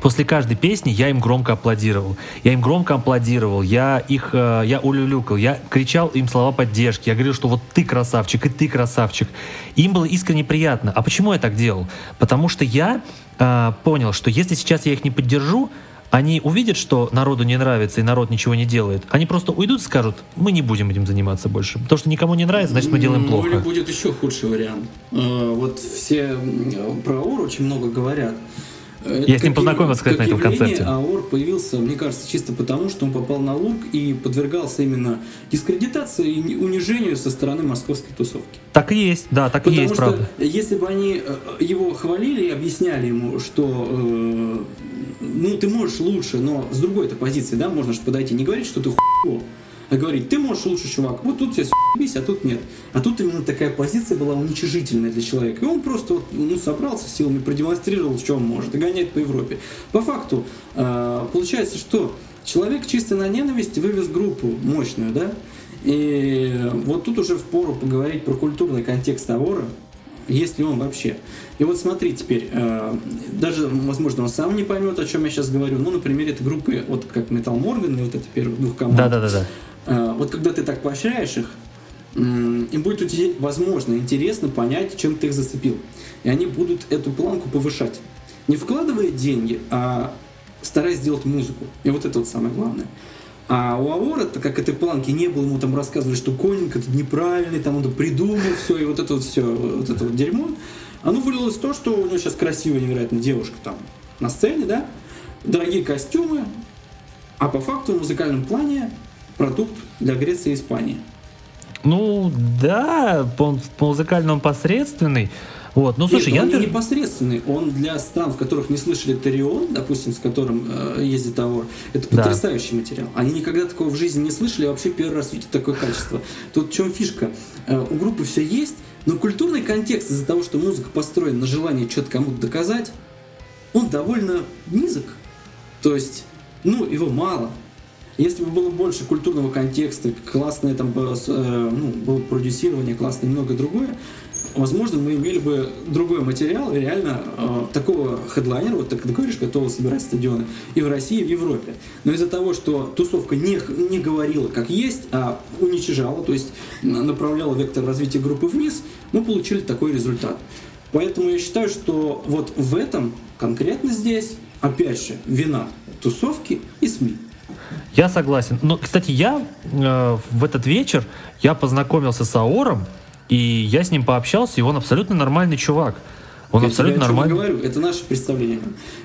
после каждой песни я им громко аплодировал. Я им громко аплодировал, я их, э, я улюлюкал, я кричал им слова поддержки, я говорил, что вот ты красавчик, и ты красавчик. им было искренне приятно. А почему я так делал? Потому что я э, понял, что если сейчас я их не поддержу, они увидят, что народу не нравится и народ ничего не делает, они просто уйдут и скажут, мы не будем этим заниматься больше. Потому что никому не нравится, значит мы делаем плохо. Ну или будет еще худший вариант. Э, вот все про ОР очень много говорят. Это Я с ним познакомился, кстати, на этом концерте. АОР появился, мне кажется, чисто потому, что он попал на лурк и подвергался именно дискредитации и унижению со стороны московской тусовки. Так и есть, да, так потому и есть, что правда. Если бы они э, его хвалили и объясняли ему, что э, ну ты можешь лучше, но с другой-то позиции, да, можно же подойти, не говорить, что ты хуй, а говорить, ты можешь лучше, чувак, вот тут тебе с***бись, а тут нет. А тут именно такая позиция была уничижительная для человека. И он просто вот, ну, собрался силами, продемонстрировал, что он может, и гоняет по Европе. По факту, э, получается, что человек чисто на ненависть вывез группу мощную, да, и вот тут уже в пору поговорить про культурный контекст Авора, есть ли он вообще. И вот смотри теперь, э, даже, возможно, он сам не поймет, о чем я сейчас говорю, ну, на примере этой группы, вот как Metal Morgan, и вот это первых двух команд. Да-да-да. Э, вот когда ты так поощряешь их, им будет возможно, интересно понять, чем ты их зацепил. И они будут эту планку повышать. Не вкладывая деньги, а стараясь сделать музыку. И вот это вот самое главное. А у Авора, так как этой планки не было, ему там рассказывали, что Конинг это неправильный, там он придумал все, и вот это вот все, вот это вот дерьмо, оно вылилось в то, что у него сейчас красивая невероятная девушка там на сцене, да, дорогие костюмы, а по факту в музыкальном плане продукт для Греции и Испании. Ну, да, он по музыкальному посредственный, вот, ну слушай, Нет, я... он не непосредственный, он для стран, в которых не слышали Тарион, допустим, с которым э, ездит Авор, это потрясающий да. материал. Они никогда такого в жизни не слышали, вообще первый раз видят такое качество. Тут в чем фишка? Э, у группы все есть, но культурный контекст из-за того, что музыка построена на желании что-то кому-то доказать, он довольно низок. То есть, ну, его мало. Если бы было больше культурного контекста, классное там было, э, ну, было продюсирование, классное и многое другое, возможно, мы имели бы другой материал, реально э, такого хедлайнера, вот так ты говоришь, готовы собирать стадионы и в России, и в Европе. Но из-за того, что тусовка не, не говорила как есть, а уничижала, то есть направляла вектор развития группы вниз, мы получили такой результат. Поэтому я считаю, что вот в этом, конкретно здесь, опять же, вина тусовки и СМИ. Я согласен. Но, кстати, я э, в этот вечер я познакомился с Аором, и я с ним пообщался, и он абсолютно нормальный чувак. Он я абсолютно чем нормальный. говорю, это наше представление.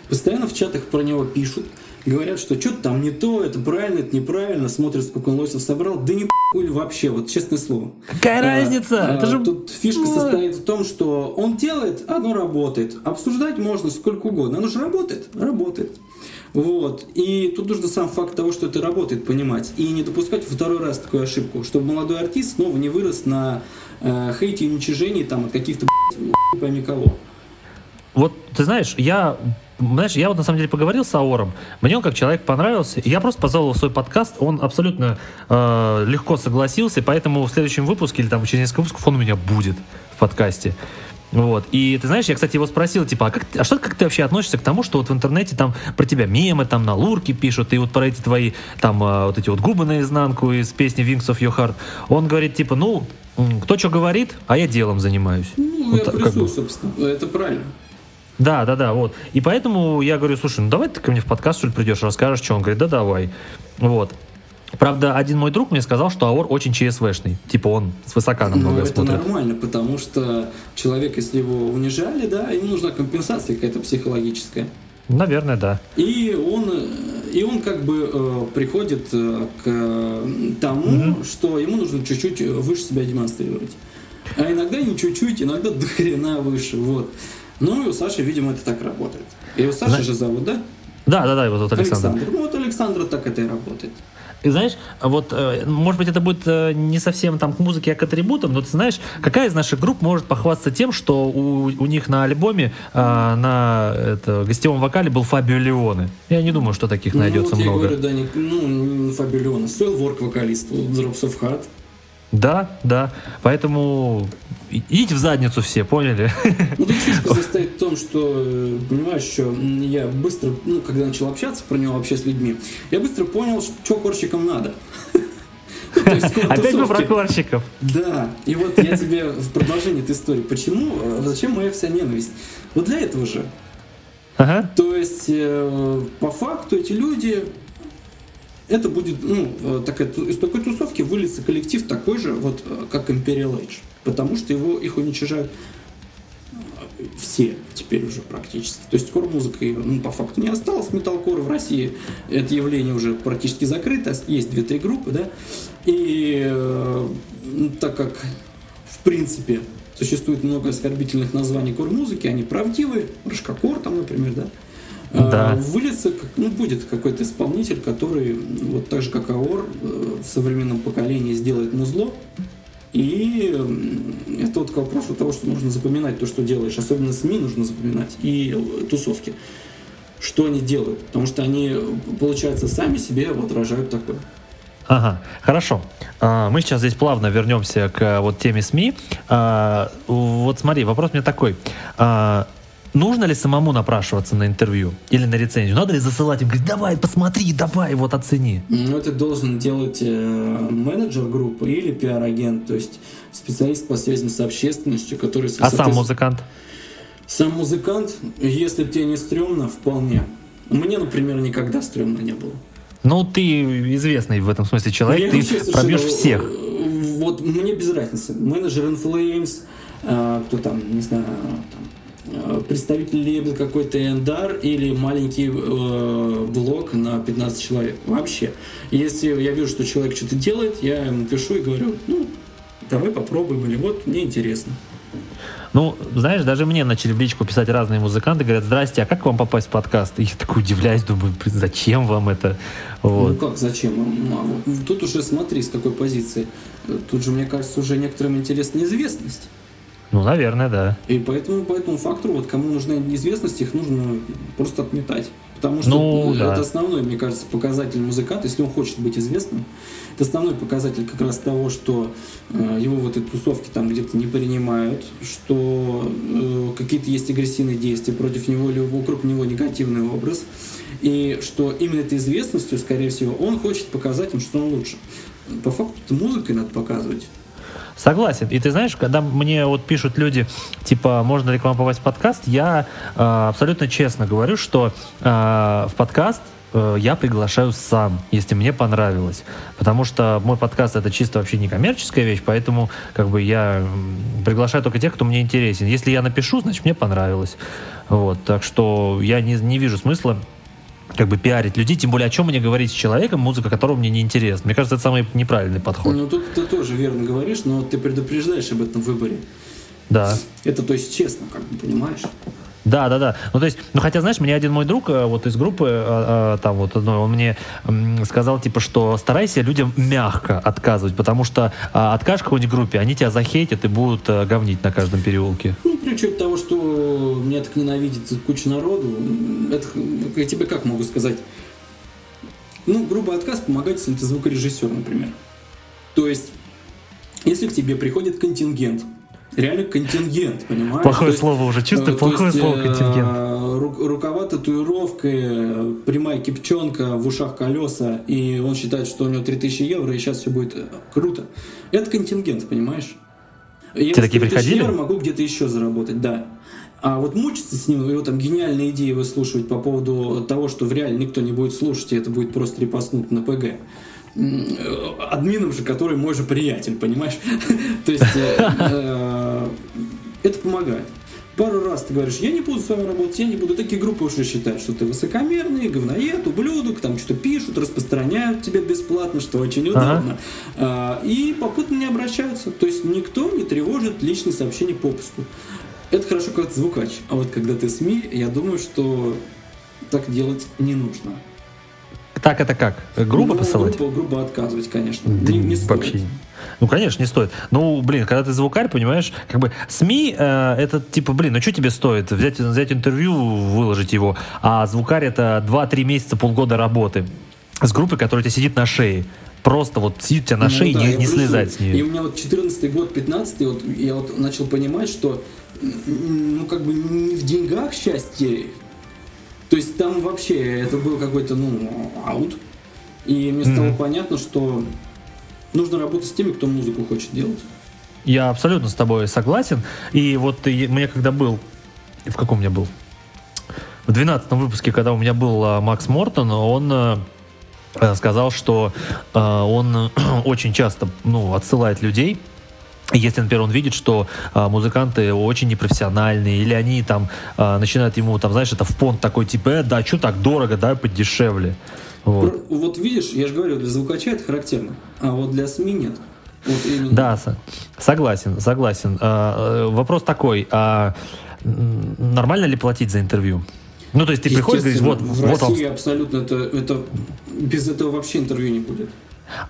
Постоянно в чатах про него пишут, говорят, что что-то там не то, это правильно, это неправильно, смотрят, сколько он лосев собрал. Да не хуй вообще, вот честное слово. Какая А, разница? а, Это же- Тут фишка состоит в том, что он делает, оно работает. Обсуждать можно сколько угодно. Оно же работает, работает. Вот. И тут нужно сам факт того, что это работает, понимать. И не допускать второй раз такую ошибку, чтобы молодой артист снова не вырос на э, хейте и уничижении там, от каких-то пойми кого. Вот, ты знаешь, я, знаешь, я вот на самом деле поговорил с Аором, мне он как человек понравился, я просто позвал его в свой подкаст, он абсолютно э, легко согласился, поэтому в следующем выпуске или там через несколько выпусков он у меня будет в подкасте. Вот. И ты знаешь, я, кстати, его спросил, типа, а, как, а что как ты вообще относишься к тому, что вот в интернете там про тебя мемы там на лурке пишут, и вот про эти твои там э, вот эти вот губы наизнанку из песни Wings of Your Heart. Он говорит, типа, ну, кто что говорит, а я делом занимаюсь. Ну, Вот я так, как бы. собственно. Это правильно. Да, да, да, вот. И поэтому я говорю, слушай, ну давай ты ко мне в подкаст, что ли, придешь, расскажешь, что он говорит, да давай. Вот. Правда, один мой друг мне сказал, что Аор очень ЧСВшный. Типа он свысока на Но многое это смотрит. нормально, потому что человек, если его унижали, да, ему нужна компенсация какая-то психологическая. Наверное, да. И он, и он как бы э, приходит э, к тому, что ему нужно чуть-чуть выше себя демонстрировать. А иногда не чуть-чуть, иногда (laughs) до хрена выше. Вот. Ну и у Саши, видимо, это так работает. И у Саши Зна- же зовут, да? Да, да, да, вот, вот Александр. Ну вот Александра так это и работает. И знаешь, вот, э, может быть, это будет э, не совсем там к музыке, а к атрибутам, но ты знаешь, какая из наших групп может похвастаться тем, что у, у них на альбоме э, на это, гостевом вокале был Фабио Леоне? Я не думаю, что таких найдется ну, вот много. я говорю, да, не, ну, Фабио Леона. Soilwork вокалист, вот Drops of Heart. Да, да. Поэтому идите в задницу все, поняли? Ну, тут (laughs) фишка состоит в том, что, э, понимаешь, что я быстро, ну, когда начал общаться про него вообще с людьми, я быстро понял, что корщикам надо. (laughs) Опять мы про корщиков. Да, и вот я тебе в продолжение этой истории, почему, э, зачем моя вся ненависть? Вот для этого же. Ага. То есть, э, по факту эти люди, это будет, ну, э, такая, из такой тусовки выльется коллектив такой же, вот, э, как Imperial Age. Потому что его, их уничижают э, все теперь уже практически. То есть кор-музыка, её, ну, по факту не осталось. Металкор в России это явление уже практически закрыто. Есть две-три группы, да. И э, ну, так как, в принципе, существует много оскорбительных названий кор-музыки, они правдивые. Рожкокор там, например, да. А, Да. Выльется, как- ну, будет какой-то исполнитель, который, м, вот так же, как Аор, э, в современном поколении сделает музло, и это вот к вопросу того, что нужно запоминать то, что делаешь. Особенно СМИ нужно запоминать и э, тусовки. Что они делают. Потому что они, э, получается, сами себе отражают такое. Ага, хорошо. А, Мы сейчас здесь плавно вернемся к а, вот теме СМИ. А, Вот смотри, вопрос у меня такой. Нужно ли самому напрашиваться на интервью или на рецензию? Надо ли засылать им, говорить, давай, посмотри, давай, вот оцени. Ну, это должен делать э, менеджер группы или пиар-агент, то есть специалист по связям с общественностью, который... с А сам музыкант? Сам музыкант, если тебе не стрёмно, вполне. Мне, например, никогда стрёмно не было. Ну, ты известный в этом смысле человек, Я ты пробьешь всех. Вот мне без разницы. Менеджер Inflames, э, кто там, не знаю, там, представитель лейбла какой-то Эндар или маленький э, блог на 15 человек. Вообще. Если я вижу, что человек что-то делает, я ему пишу и говорю, ну, давай попробуем, или вот, мне интересно. Ну, знаешь, даже мне начали в личку писать разные музыканты, говорят, здрасте, а как вам попасть в подкаст? И я такой удивляюсь, думаю, «Блин, зачем вам это? Ну Вот. как, зачем? Тут уже смотри, с какой позиции. Э, Тут же, мне кажется, уже некоторым интересна известность. Ну, наверное, да. И поэтому по этому фактору, вот кому нужна известность, их нужно просто отметать. Потому что Ну, э, да. это основной, мне кажется, показатель музыканта, если он хочет быть известным. Это основной показатель как раз того, что э, его вот эти тусовки там где-то не принимают, что э, какие-то есть агрессивные действия против него или вокруг него негативный образ. И что именно этой известностью, скорее всего, он хочет показать им, что он лучше. По факту это музыкой надо показывать. Согласен. И ты знаешь, когда мне вот пишут люди, типа, можно ли к вам попасть в подкаст, я э, абсолютно честно говорю, что э, в подкаст э, я приглашаю сам, если мне понравилось. Потому что мой подкаст это чисто вообще не коммерческая вещь, поэтому как бы я приглашаю только тех, кто мне интересен. Если я напишу, значит мне понравилось. Вот, так что я не, не вижу смысла как бы пиарить людей, тем более о чем мне говорить с человеком, музыка которого мне не интересна. Мне кажется, это самый неправильный подход. Ну, тут ты тоже верно говоришь, но ты предупреждаешь об этом выборе. Да. Это, то есть, честно, как бы, понимаешь? Да, да, да. Ну, то есть, ну, хотя, знаешь, мне один мой друг э, вот из группы, э, э, там вот одной, он мне сказал, типа, что старайся людям мягко отказывать, потому что а, откажешь какой-нибудь группе, они тебя захейтят и будут говнить на каждом переулке. Ну, при того, что меня так ненавидит куча народу, это, я тебе как могу сказать? Ну, грубый отказ помогает, если ты звукорежиссер, например. То есть, если к тебе приходит контингент, реально контингент, понимаешь? Плохое есть, слово уже, чувствую, э, плохое есть, слово контингент. Э, ру, рукава татуировкой, прямая кипчонка, в ушах колеса, и он считает, что у него 3000 евро, и сейчас все будет э, круто. Это контингент, понимаешь? Я Ты такие приходили? евро могу где-то еще заработать, да. А вот мучиться с ним, его там гениальные идеи выслушивать по поводу того, что в реале никто не будет слушать, и это будет просто репостнуть на ПГ админом же, который мой же приятель, понимаешь? (laughs) То есть это помогает. Пару раз ты говоришь, я не буду с вами работать, я не буду. Такие группы уже считают, что ты высокомерный, говноед, ублюдок, там что-то пишут, распространяют тебя бесплатно, что очень удобно. Ага. И попутно не обращаются. То есть никто не тревожит личные сообщения попусту. Это хорошо, как звукач. А вот когда ты СМИ, я думаю, что так делать не нужно. Так это как? Грубо ну, посылать? Грубо, грубо отказывать, конечно. Не, не стоит. Вообще. Ну, конечно, не стоит. Ну, блин, когда ты звукарь, понимаешь, как бы СМИ, э, это типа, блин, ну что тебе стоит? Взять, взять интервью, выложить его, а звукарь это 2-3 месяца, полгода работы с группой, которая тебе сидит на шее. Просто вот сидит у тебя на ну, шее, да, не, не слезать с нее. И у меня вот 14 год, 15 вот я вот начал понимать, что ну, как бы не в деньгах счастье то есть там вообще это был какой-то, ну, аут. И мне mm-hmm. стало понятно, что нужно работать с теми, кто музыку хочет делать. Я абсолютно с тобой согласен. И вот мне когда был... В каком меня был? В 12 выпуске, когда у меня был а, Макс Мортон, он а, сказал, что а, он (clears throat) очень часто ну, отсылает людей если, например, он видит, что а, музыканты очень непрофессиональные, или они там а, начинают ему, там, знаешь, это в понт такой, типа, э, да, что так дорого, да, подешевле. Вот. вот видишь, я же говорю, для звукача это характерно, а вот для СМИ нет. Вот Да, согласен, согласен. А, э, вопрос такой, а нормально ли платить за интервью? Ну, то есть ты приходишь и говоришь, вот, в вот России он... абсолютно это, это без этого вообще интервью не будет.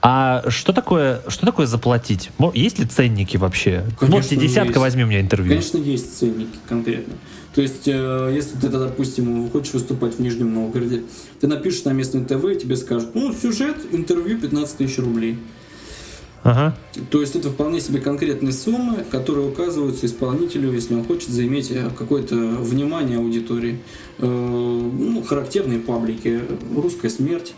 А что такое, что такое заплатить? Есть ли ценники вообще? Конечно, Можете десятка, есть. возьми у меня интервью. Конечно, есть ценники конкретно. То есть, э, если ты, допустим, хочешь выступать в Нижнем Новгороде, ты напишешь на местном ТВ, и тебе скажут, ну, сюжет, интервью 15 тысяч рублей. Ага. То есть это вполне себе конкретные суммы, которые указываются исполнителю, если он хочет заиметь э, какое-то внимание аудитории. Э, ну, характерные паблики. «Русская смерть»,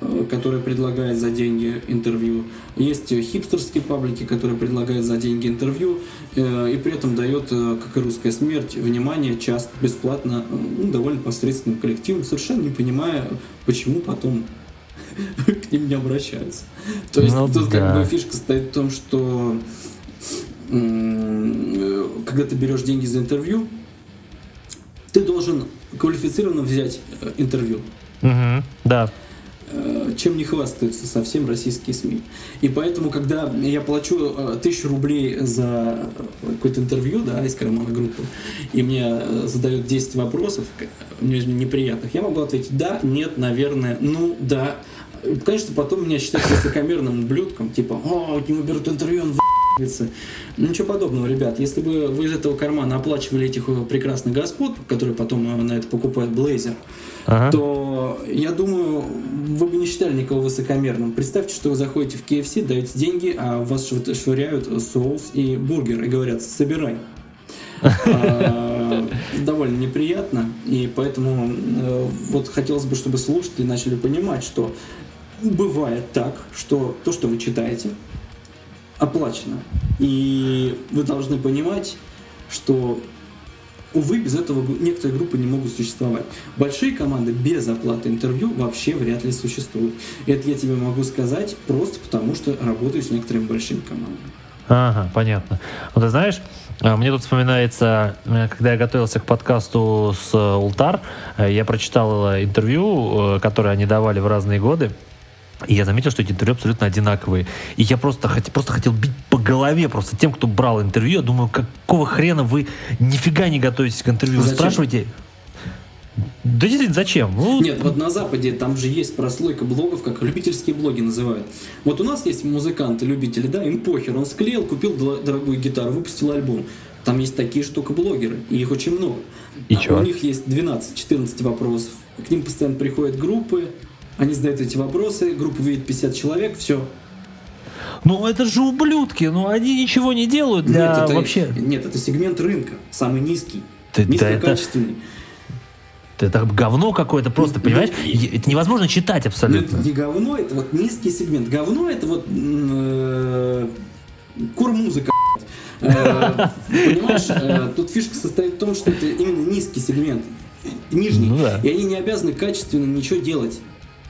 Э, который предлагает за деньги интервью. Есть хипстерские паблики, которые предлагают за деньги интервью э, и при этом дает, э, как и русская смерть, внимание часто, бесплатно, ну, довольно посредственным коллективам, совершенно не понимая, почему потом (laughs) к ним не обращаются. То есть ну, тут да. как бы фишка стоит в том, что когда ты берешь деньги за интервью, ты должен квалифицированно взять интервью. Угу, да. Э, чем не хвастаются совсем российские СМИ. И поэтому, когда я плачу э, тысячу рублей за какое-то интервью, да, из кармана группы, и мне э, задают 10 вопросов, неприятных, я могу ответить да, нет, наверное, ну, да. Конечно, потом меня считают высокомерным блюдком, типа, о, от него берут интервью, он ну, ничего подобного, ребят. Если бы вы из этого кармана оплачивали этих прекрасных господ, которые потом на это покупают Блейзер, ага. то я думаю, вы бы не считали никого высокомерным. Представьте, что вы заходите в KFC, даете деньги, а вас швыряют соус и бургер и говорят «собирай». А, довольно неприятно, и поэтому э, вот хотелось бы, чтобы слушатели начали понимать, что бывает так, что то, что вы читаете, оплачено. И вы должны понимать, что Увы, без этого некоторые группы не могут существовать. Большие команды без оплаты интервью вообще вряд ли существуют. Это я тебе могу сказать просто потому, что работаю с некоторыми большими командами. Ага, понятно. Ну, ты знаешь, а, мне тут вспоминается, э, когда я готовился к подкасту с э, Ултар, э, я прочитал интервью, которое они давали в разные годы, и я заметил, что эти интервью абсолютно одинаковые. И я просто, хот... просто хотел бить по голове просто тем, кто брал интервью. Я думаю, какого хрена вы нифига не готовитесь к интервью? Зачем? Вы спрашиваете, да действительно, зачем? Ну... Нет, вот на Западе там же есть прослойка блогов, как любительские блоги называют. Вот у нас есть музыканты, любители, да, им похер. Он склеил, купил дорогую гитару, выпустил альбом. Там есть такие штука-блогеры, и их очень много. И а чё? У них есть 12-14 вопросов. К ним постоянно приходят группы, они задают эти вопросы, группа видит 50 человек, все. Ну это же ублюдки, ну они ничего не делают для нет, это, вообще. Нет, это сегмент рынка, самый низкий, да, низкокачественный. Да это... Это говно какое-то просто, понимаешь? Это невозможно читать абсолютно. Это не говно, это вот низкий сегмент. Говно это вот э, кур-музыка. Э, понимаешь, э, тут фишка состоит в том, что это именно низкий сегмент, нижний, ну, и они не обязаны качественно ничего делать.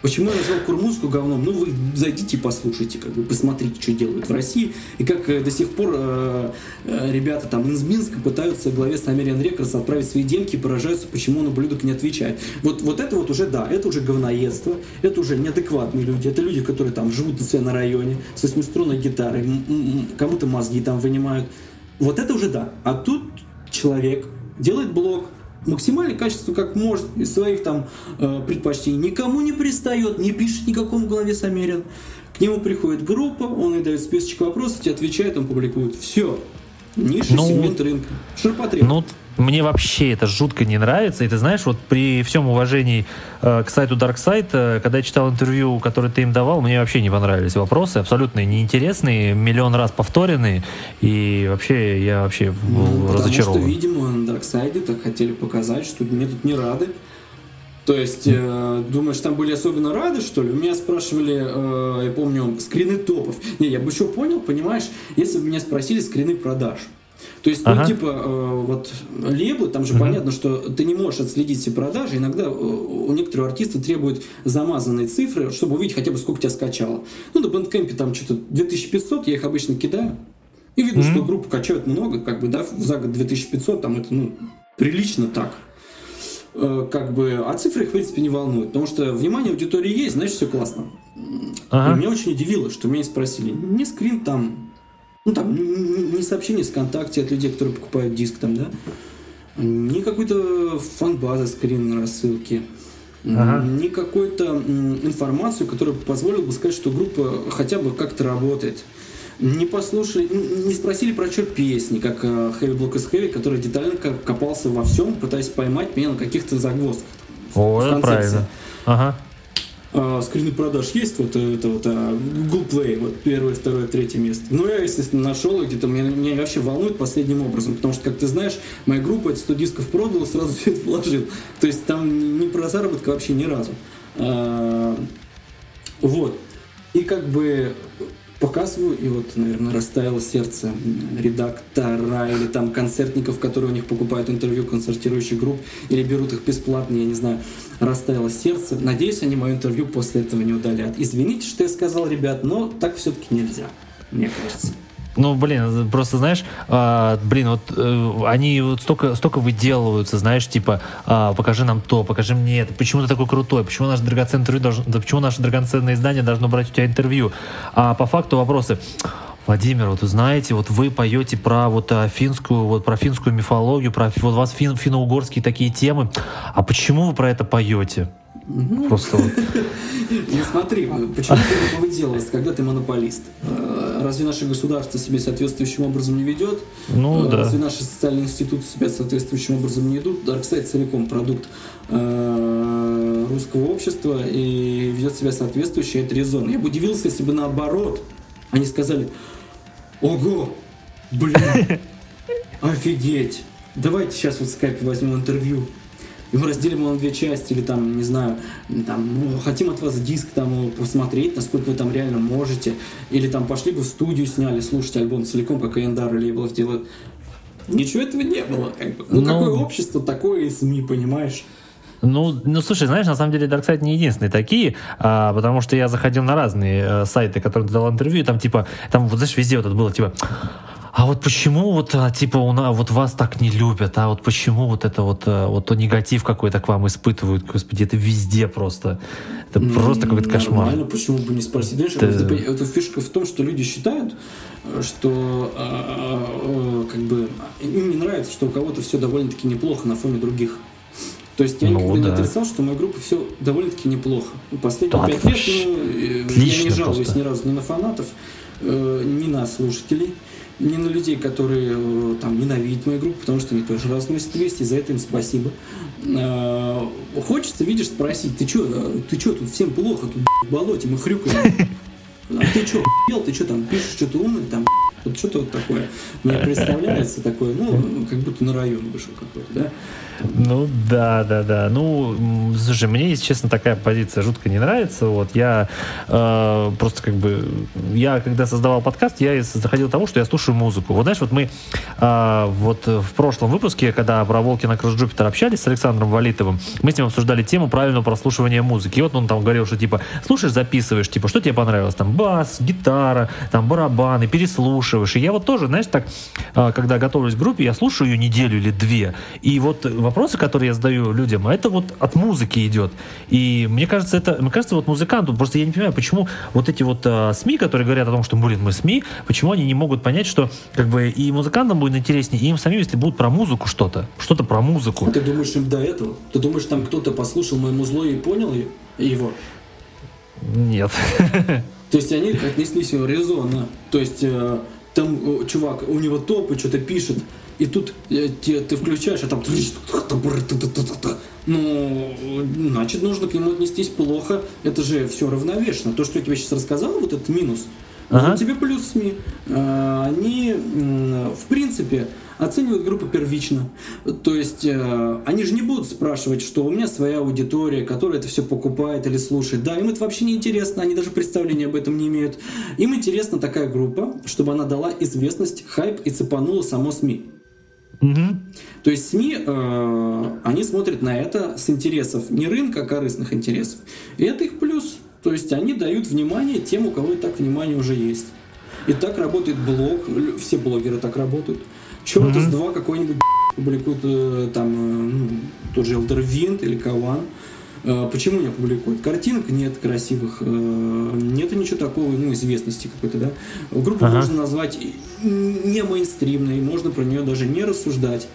Почему я назвал Курмузку говном? Ну, вы зайдите и послушайте, как бы посмотрите, что делают в России. И как э, до сих пор э, э, ребята там из Минска пытаются главе Самериан Рекордс отправить свои демки и поражаются, почему он ублюдок не отвечает. Вот, вот это вот уже, да, это уже говноедство, это уже неадекватные люди, это люди, которые там живут у себя на районе с восьмиструнной гитарой, кому-то мозги там вынимают. Вот это уже да. А тут человек делает блог, максимальное качество, как может, из своих там э, предпочтений. Никому не пристает, не пишет никакому главе Самерин. К нему приходит группа, он ей дает списочек вопросов, тебе отвечает, он публикует. Все. Ниша, ну, сегмент рынка. Ширпотреб. Ну, мне вообще это жутко не нравится. И ты знаешь, вот при всем уважении э, к сайту Darkside, э, когда я читал интервью, которое ты им давал, мне вообще не понравились вопросы. Абсолютно неинтересные, миллион раз повторенные. И вообще я вообще ну, разочарован. Потому что, видимо, на Darkside так хотели показать, что мне тут не рады. То есть, э, думаешь, там были особенно рады, что ли? У меня спрашивали, э, я помню, скрины топов. Не, я бы еще понял, понимаешь, если бы меня спросили скрины продаж. То есть, ну, ага. ну, типа, э, вот лейблы, там же угу. понятно, что ты не можешь отследить все продажи. Иногда э, у некоторых артистов требуют замазанные цифры, чтобы увидеть хотя бы сколько тебя скачало. Ну, на Bandcamp там что-то 2500, я их обычно кидаю. И видно, mm что группу качают много, как бы, да, за год 2500, там это, ну, прилично так. Э, как бы, а цифры их, в принципе, не волнуют, потому что внимание аудитории есть, значит, все классно. Ага. И меня очень удивило, что меня спросили, не скрин там ну, там, не сообщение с ВКонтакте от людей, которые покупают диск там, да, не какой-то фан-база скрин рассылки, ага. не какой-то информацию, которая позволила бы сказать, что группа хотя бы как-то работает. Не послушали, не спросили про что песни, как Heavy Block is Heavy, который детально копался во всем, пытаясь поймать меня на каких-то загвоздках. О, это правильно. Ага а, скрины продаж есть, вот это вот а, Google Play, вот первое, второе, третье место. Ну, я, естественно, нашел где-то, меня, меня вообще волнует последним образом, потому что, как ты знаешь, моя группа это 100 дисков продала, сразу все это вложил. То есть там не про заработок вообще ни разу. А, вот. И как бы показываю, и вот, наверное, растаяло сердце редактора или там концертников, которые у них покупают интервью концертирующих групп или берут их бесплатно, я не знаю, растаяло сердце. Надеюсь, они мое интервью после этого не удалят. Извините, что я сказал, ребят, но так все-таки нельзя, мне кажется. Ну, блин, просто знаешь, а, блин, вот э, они вот столько, столько выделываются, знаешь, типа, а, покажи нам то, покажи мне это, почему ты такой крутой, почему наше драгоценное интервью должно, почему наше драгоценное издание должно брать у тебя интервью. А по факту вопросы. Владимир, вот знаете, вот вы поете про вот а, финскую, вот про финскую мифологию, про вот у вас фин, финно-угорские такие темы. А почему вы про это поете? Просто вот. (laughs) Ну смотри, почему ты это выделывалось, когда ты монополист? Э, разве наше государство себя соответствующим образом не ведет? Ну э, да. Разве наши социальные институты себя соответствующим образом не идут? Дарксайд целиком продукт русского общества и ведет себя соответствующе, это резон. Я бы удивился, если бы наоборот они сказали, ого, блин, (laughs) офигеть, давайте сейчас вот в скайпе возьмем интервью и мы разделим его на две части, или там, не знаю, там, ну, хотим от вас диск там посмотреть, насколько вы там реально можете, или там пошли бы в студию, сняли, слушать альбом целиком, как Эндар или Лейблов делают. Ничего этого не было, как бы. Ну, ну какое общество, такое и СМИ, понимаешь? Ну, ну, слушай, знаешь, на самом деле Darkside не единственные такие, а, потому что я заходил на разные а, сайты, которые дал интервью, и там типа, там вот знаешь, везде вот это было типа, а вот почему вот а, типа у нас вот вас так не любят, а вот почему вот это вот а, вот то негатив какой-то к вам испытывают, господи, это везде просто, это mm, просто какой-то кошмар. Нормально, почему бы не спросить? Знаешь, это... это фишка в том, что люди считают, что а, как бы им не нравится, что у кого-то все довольно-таки неплохо на фоне других. То есть я ну, никогда да. не отрицал, что у моей группы все довольно-таки неплохо. Последние пять лет ну, я не жалуюсь просто. ни разу ни на фанатов, э, ни на слушателей, ни на людей, которые э, там ненавидят мою группу, потому что они тоже разносят вести, за это им спасибо. Э, хочется, видишь, спросить, ты что, э, ты что, тут всем плохо, тут в болоте мы хрюкаем. (laughs) А ты что, ты что там пишешь, что-то умное, там, вот что-то вот такое. Мне представляется такое, ну, как будто на район вышел какой-то, да? Ну да, да, да. Ну, слушай, мне, если честно, такая позиция жутко не нравится. Вот я э, просто как бы я когда создавал подкаст, я заходил тому, что я слушаю музыку. Вот знаешь, вот мы э, вот в прошлом выпуске, когда про Волкина Кросс Джупитер общались с Александром Валитовым, мы с ним обсуждали тему правильного прослушивания музыки. И вот он там говорил, что типа слушаешь, записываешь, типа что тебе понравилось, там бас, гитара, там барабаны, переслушиваешь. И я вот тоже, знаешь, так, э, когда готовлюсь к группе, я слушаю ее неделю или две. И вот вопросы, которые я задаю людям, а это вот от музыки идет. И мне кажется, это, мне кажется, вот музыканту, просто я не понимаю, почему вот эти вот а, СМИ, которые говорят о том, что, блин, мы СМИ, почему они не могут понять, что как бы и музыкантам будет интереснее, и им самим, если будут про музыку что-то, что-то про музыку. А ты думаешь, им до этого? Ты думаешь, там кто-то послушал мое музло и понял его? Нет. То есть они отнеслись резонно. То есть э, там чувак, у него топ и что-то пишет, и тут э, те, ты включаешь, а там... Ну, значит, нужно к нему отнестись плохо. Это же все равновешено. То, что я тебе сейчас рассказал, вот этот минус, ага. вот тебе плюс СМИ. А, они, в принципе, оценивают группу первично. То есть э, они же не будут спрашивать, что у меня своя аудитория, которая это все покупает или слушает. Да, им это вообще не интересно, они даже представления об этом не имеют. Им интересна такая группа, чтобы она дала известность, хайп и цепанула само СМИ. Угу. То есть СМИ, э, они смотрят на это с интересов не рынка, а корыстных интересов. И это их плюс. То есть они дают внимание тем, у кого и так внимание уже есть. И так работает блог, все блогеры так работают. Черт из два какой-нибудь публикует э, там э, ну, тот же Wind или Каван. Э, почему не опубликуют? Картинок нет красивых, нету ничего такого, ну, известности какой-то, да. Группу ага. можно назвать не мейнстримной, можно про нее даже не рассуждать.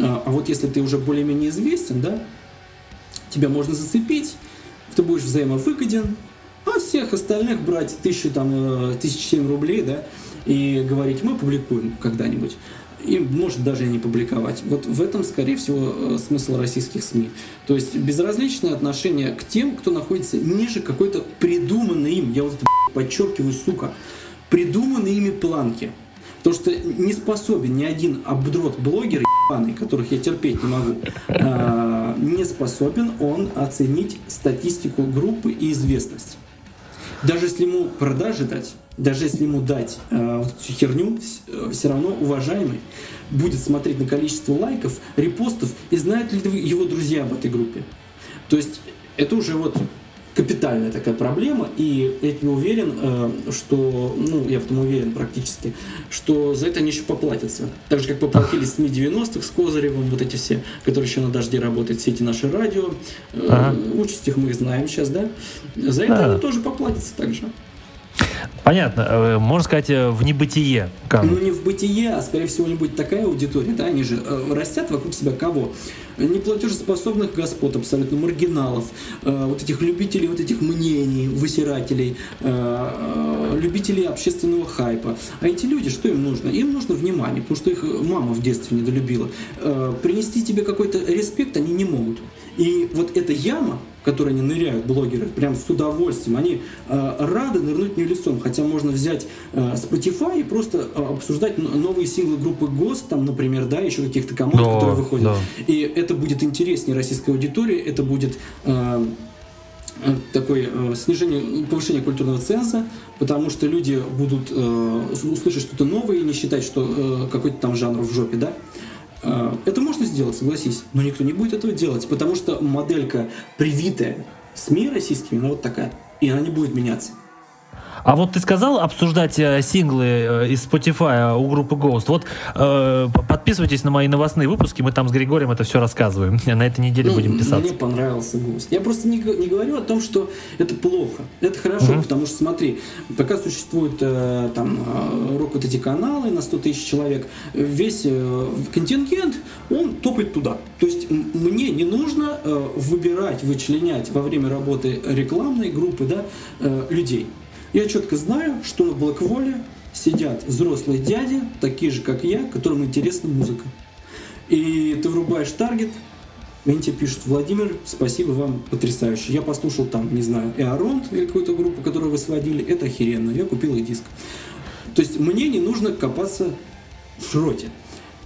А вот если ты уже более-менее известен, да, тебя можно зацепить, ты будешь взаимовыгоден, а всех остальных брать тысячу, там, тысячу семь рублей, да, и говорить, мы публикуем когда-нибудь и может даже не публиковать. Вот в этом, скорее всего, э, смысл российских СМИ. То есть безразличное отношение к тем, кто находится ниже какой-то придуманной им, я вот это подчеркиваю, сука, придуманной ими планки. Потому что не способен ни один обдрот блогер, ебаный, которых я терпеть не могу, э, не способен он оценить статистику группы и известность. Даже если ему продажи дать, даже если ему дать э, вот эту херню, э, все равно уважаемый будет смотреть на количество лайков, репостов и знают ли его друзья об этой группе. То есть это уже вот капитальная такая проблема, и я тебе уверен, э, что, ну, я в этом уверен практически, что за это они еще поплатятся. Так же, как поплатились СМИ 90-х с Козыревым, вот эти все, которые еще на дожде работают, все эти наши радио, э, ага. участь их мы знаем сейчас, да, за это да. они тоже поплатятся также. Понятно. Э, можно сказать, э, в небытие. Канут. Ну, не в бытие, а, скорее всего, не будет такая аудитория. Да? Они же э, растят вокруг себя кого? Неплатежеспособных господ, абсолютно маргиналов, вот этих любителей вот этих мнений, высирателей, любителей общественного хайпа. А эти люди, что им нужно? Им нужно внимание, потому что их мама в детстве недолюбила. Э, принести тебе какой-то респект они не могут. И вот эта яма, в которой они ныряют, блогеры, прям с удовольствием, они э, рады нырнуть в нее лицом, хотя можно взять э, Spotify и просто э, обсуждать новые синглы группы ГОСТ, там, например, да, еще каких-то команд, Да, которые выходят. да. И это будет интереснее российской аудитории, это будет э, э, такое э, снижение, повышение культурного ценза, потому что люди будут э, услышать что-то новое и не считать, что э, какой-то там жанр в жопе, да. Э, Это можно сделать, согласись, но никто не будет этого делать, потому что моделька, привитая СМИ российскими, она вот такая, и она не будет меняться. А вот ты сказал обсуждать э, синглы э, из Spotify у группы Ghost. Вот э, подписывайтесь на мои новостные выпуски, мы там с Григорием это все рассказываем. (laughs) На этой неделе Ну, будем писаться. Мне понравился гость. Я просто не, не говорю о том, что это плохо. Это хорошо, потому что смотри, пока существуют э, там э, рок вот эти каналы на 100 тысяч человек, весь э, контингент, он топает туда. То есть мне не нужно э, выбирать, вычленять во время работы рекламной группы да, э, людей. Я четко знаю, что на Блэкволе сидят взрослые дяди, такие же, как я, которым интересна музыка. И ты врубаешь таргет, и они тебе пишут, Владимир, спасибо вам, потрясающе. Я послушал там, не знаю, Эаронт или какую-то группу, которую вы сводили, это охеренно, я купил их диск. То есть мне не нужно копаться в шроте.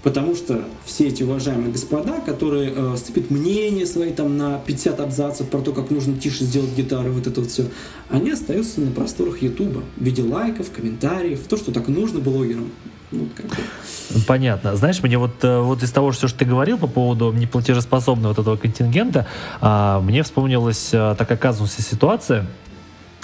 Потому что все эти уважаемые господа, которые э, сцепят мнение свои там на 50 абзацев про то, как нужно тише сделать гитары, вот это вот все, они остаются на просторах Ютуба в виде лайков, комментариев, то, что так нужно блогерам. Ну. Понятно. Знаешь, мне вот, э, вот из того, что ты говорил по поводу неплатежеспособного вот этого контингента, а, мне вспомнилась а, такая казусная ситуация.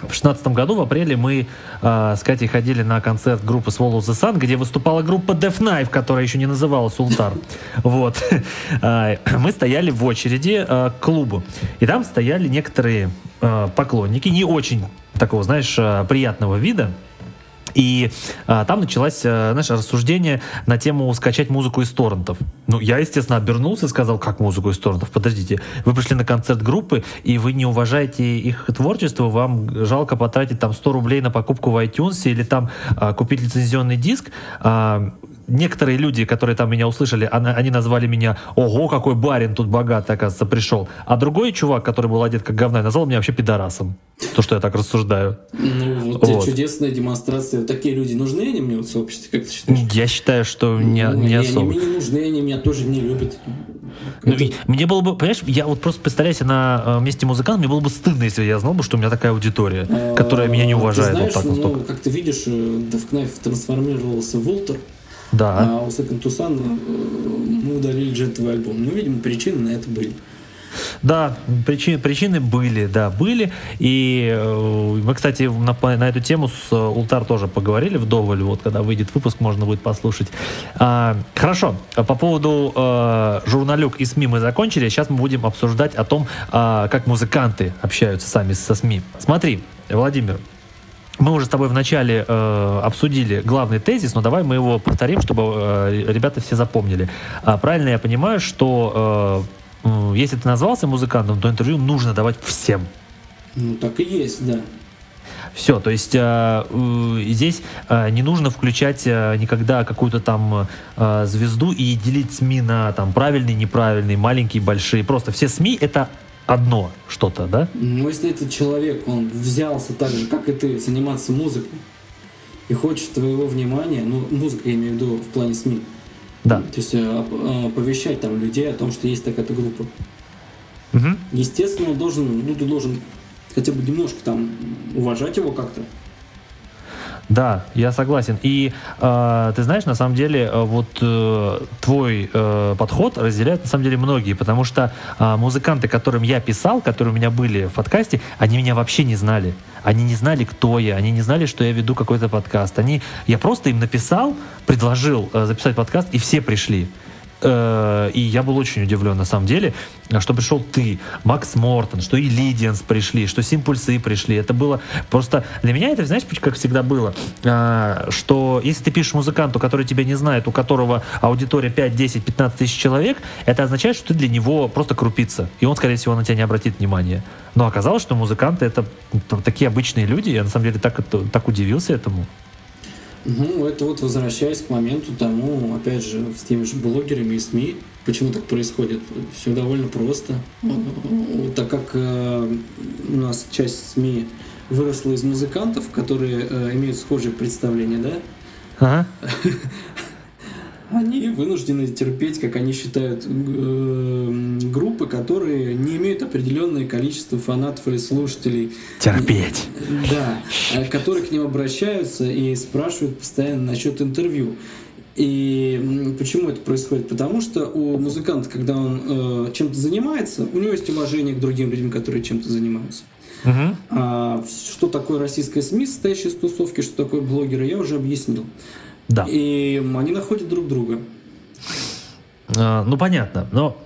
В шестнадцатом году, в апреле, мы а, с Катей ходили на концерт группы Swallow the Sun, где выступала группа Death Knife, которая еще не называлась Ултар. Вот. (laughs) А, Мы стояли в очереди а, к клубу. И там стояли некоторые поклонники, не очень такого, знаешь, приятного вида. И а, там началось, а, знаешь, рассуждение на тему скачать музыку из торрентов. Ну, я, естественно, обернулся и сказал, как музыку из торрентов? Подождите, вы пришли на концерт группы, и вы не уважаете их творчество, вам жалко потратить там 100 рублей на покупку в iTunes или там а, купить лицензионный диск. А, некоторые люди, которые там меня услышали, они назвали меня «Ого, какой барин тут богатый, оказывается, пришел». А другой чувак, который был одет как говна, назвал меня вообще пидорасом. То, что я так рассуждаю. Ну, вот, Вот. чудесная демонстрация. Такие люди нужны они мне в сообществе, как ты считаешь? Я считаю, что не, Ну, не они особо. мне не нужны, они меня тоже не любят. Ну, Это- Мне было бы, понимаешь, я вот просто представляю себе на э, месте музыканта, мне было бы стыдно, если я знал бы, что у меня такая аудитория, которая меня не А, уважает Ты знаешь, вот так ну, как ты видишь, Девкнайф трансформировался в Волтер, Да. а у Second Tucson э, мы удалили джентовый альбом. Ну, видимо, причины на это были. Да, причины, причины были, да, были. И э, мы, кстати, на, на эту тему с э, Ултар тоже поговорили вдоволь. Вот, когда выйдет выпуск, можно будет послушать. А, хорошо, по поводу э, журналюк и СМИ мы закончили. Сейчас мы будем обсуждать о том, а, как музыканты общаются сами со СМИ. Смотри, Владимир, мы уже с тобой вначале э, обсудили главный тезис, но давай мы его повторим, чтобы э, ребята все запомнили. А, правильно я понимаю, что э, если ты назвался музыкантом, то интервью нужно давать всем. Ну, так и есть, да. Все, то есть э, э, здесь э, не нужно включать э, никогда какую-то там э, звезду и делить СМИ на там правильные, неправильные, маленькие, большие. Просто все СМИ это одно что-то, да? Но если этот человек, он взялся так же, как и ты, заниматься музыкой, и хочет твоего внимания, ну, музыка я имею в виду в плане СМИ, Да. то есть э, оп- оповещать там людей о том, что есть такая-то группа. Мгм. Естественно, должен, ну, ты должен хотя бы немножко там уважать его как-то. Да, я согласен. И э, ты знаешь, на самом деле, э, вот э, твой э, подход разделяют на самом деле многие, потому что э, музыканты, которым я писал, которые у меня были в подкасте, они меня вообще не знали. Они не знали, кто я, они не знали, что я веду какой-то подкаст. Они, я просто им написал, предложил э, записать подкаст, и все пришли. Э, И я был очень удивлен, на самом деле, что пришел ты, Макс Мортон, что и Лидианс пришли, что Симпульсы пришли. Это было просто... Для меня это, знаешь, как всегда было, а, что если ты пишешь музыканту, который тебя не знает, у которого аудитория 5, 10, 15 тысяч человек, это означает, что ты для него просто крупица. И он, скорее всего, на тебя не обратит внимания. Но оказалось, что музыканты это т- такие обычные люди. Я, на самом деле, так, так удивился этому. Ну, это вот возвращаясь к моменту тому, опять же, с теми же блогерами и СМИ, Почему так происходит? Все довольно просто. Так как э, у нас часть СМИ выросла из музыкантов, которые э, имеют схожие представления, да? Ага. (laughs) Они вынуждены терпеть, как они считают, э, группы, которые не имеют определенное количество фанатов или слушателей. Терпеть. Да, э, которые к ним обращаются и спрашивают постоянно насчет интервью. И почему это происходит? Потому что у музыканта, когда он э, чем-то занимается, у него есть уважение к другим людям, которые чем-то занимаются. Мгм. А что такое российская СМИ, состоящая из тусовки, что такое блогеры, я уже объяснил. Да. И они находят друг друга. А, Ну, понятно, но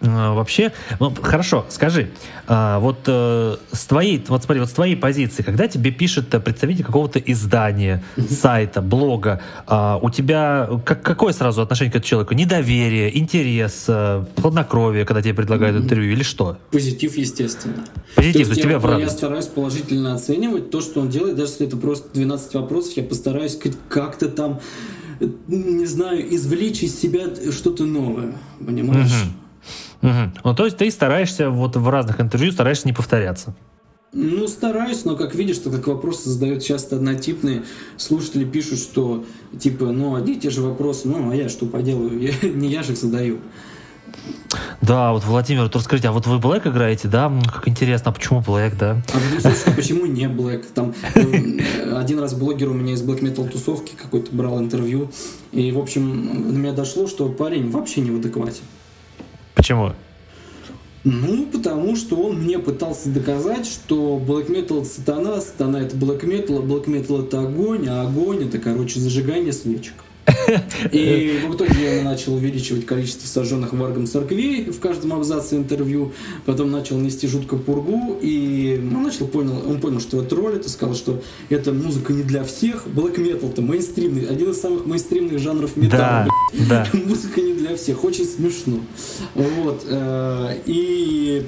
вообще, ну, хорошо, скажи, а, вот э, с твоей, вот смотри, вот с твоей позиции, когда тебе пишет э, представитель какого-то издания, сайта, блога, а, у тебя как, какое сразу отношение к этому человеку? Недоверие, интерес, э, хладнокровие, когда тебе предлагают интервью или что? Позитив, естественно. Позитив, то есть я, тебя в я стараюсь положительно оценивать то, что он делает, даже если это просто 12 вопросов, я постараюсь как-то там, э, не знаю, извлечь из себя что-то новое, понимаешь? Мгм. Ну, то есть ты стараешься вот в разных интервью стараешься не повторяться. Ну, стараюсь, но как видишь, так как вопросы задают часто однотипные, слушатели пишут, что типа, ну, одни и те же вопросы, ну, а я что поделаю, Я- (laughs) не я же их задаю. Да, вот Владимир, вот расскажите, а вот вы Black играете, да? Как интересно, а почему Black, да? А потом слушай, почему не Black? Там э, один раз блогер у меня из Black Metal тусовки какой-то брал интервью, и, в общем, до меня дошло, что парень вообще не в адеквате. Почему? Ну, потому что он мне пытался доказать, что Black Metal это сатана, сатана это Black Metal, а Black Metal это огонь, а огонь это, короче, зажигание свечек. И (laughs) в итоге я начал увеличивать количество сожженных варгом церквей в каждом абзаце интервью, потом начал нести жуткую пургу, и он начал понял, он понял, что это ролит, и сказал, что эта музыка не для всех. Black Metal это мейнстримный, один из самых мейнстримных жанров металла. Да, да. (laughs) Музыка не для всех, очень смешно. Вот. э, И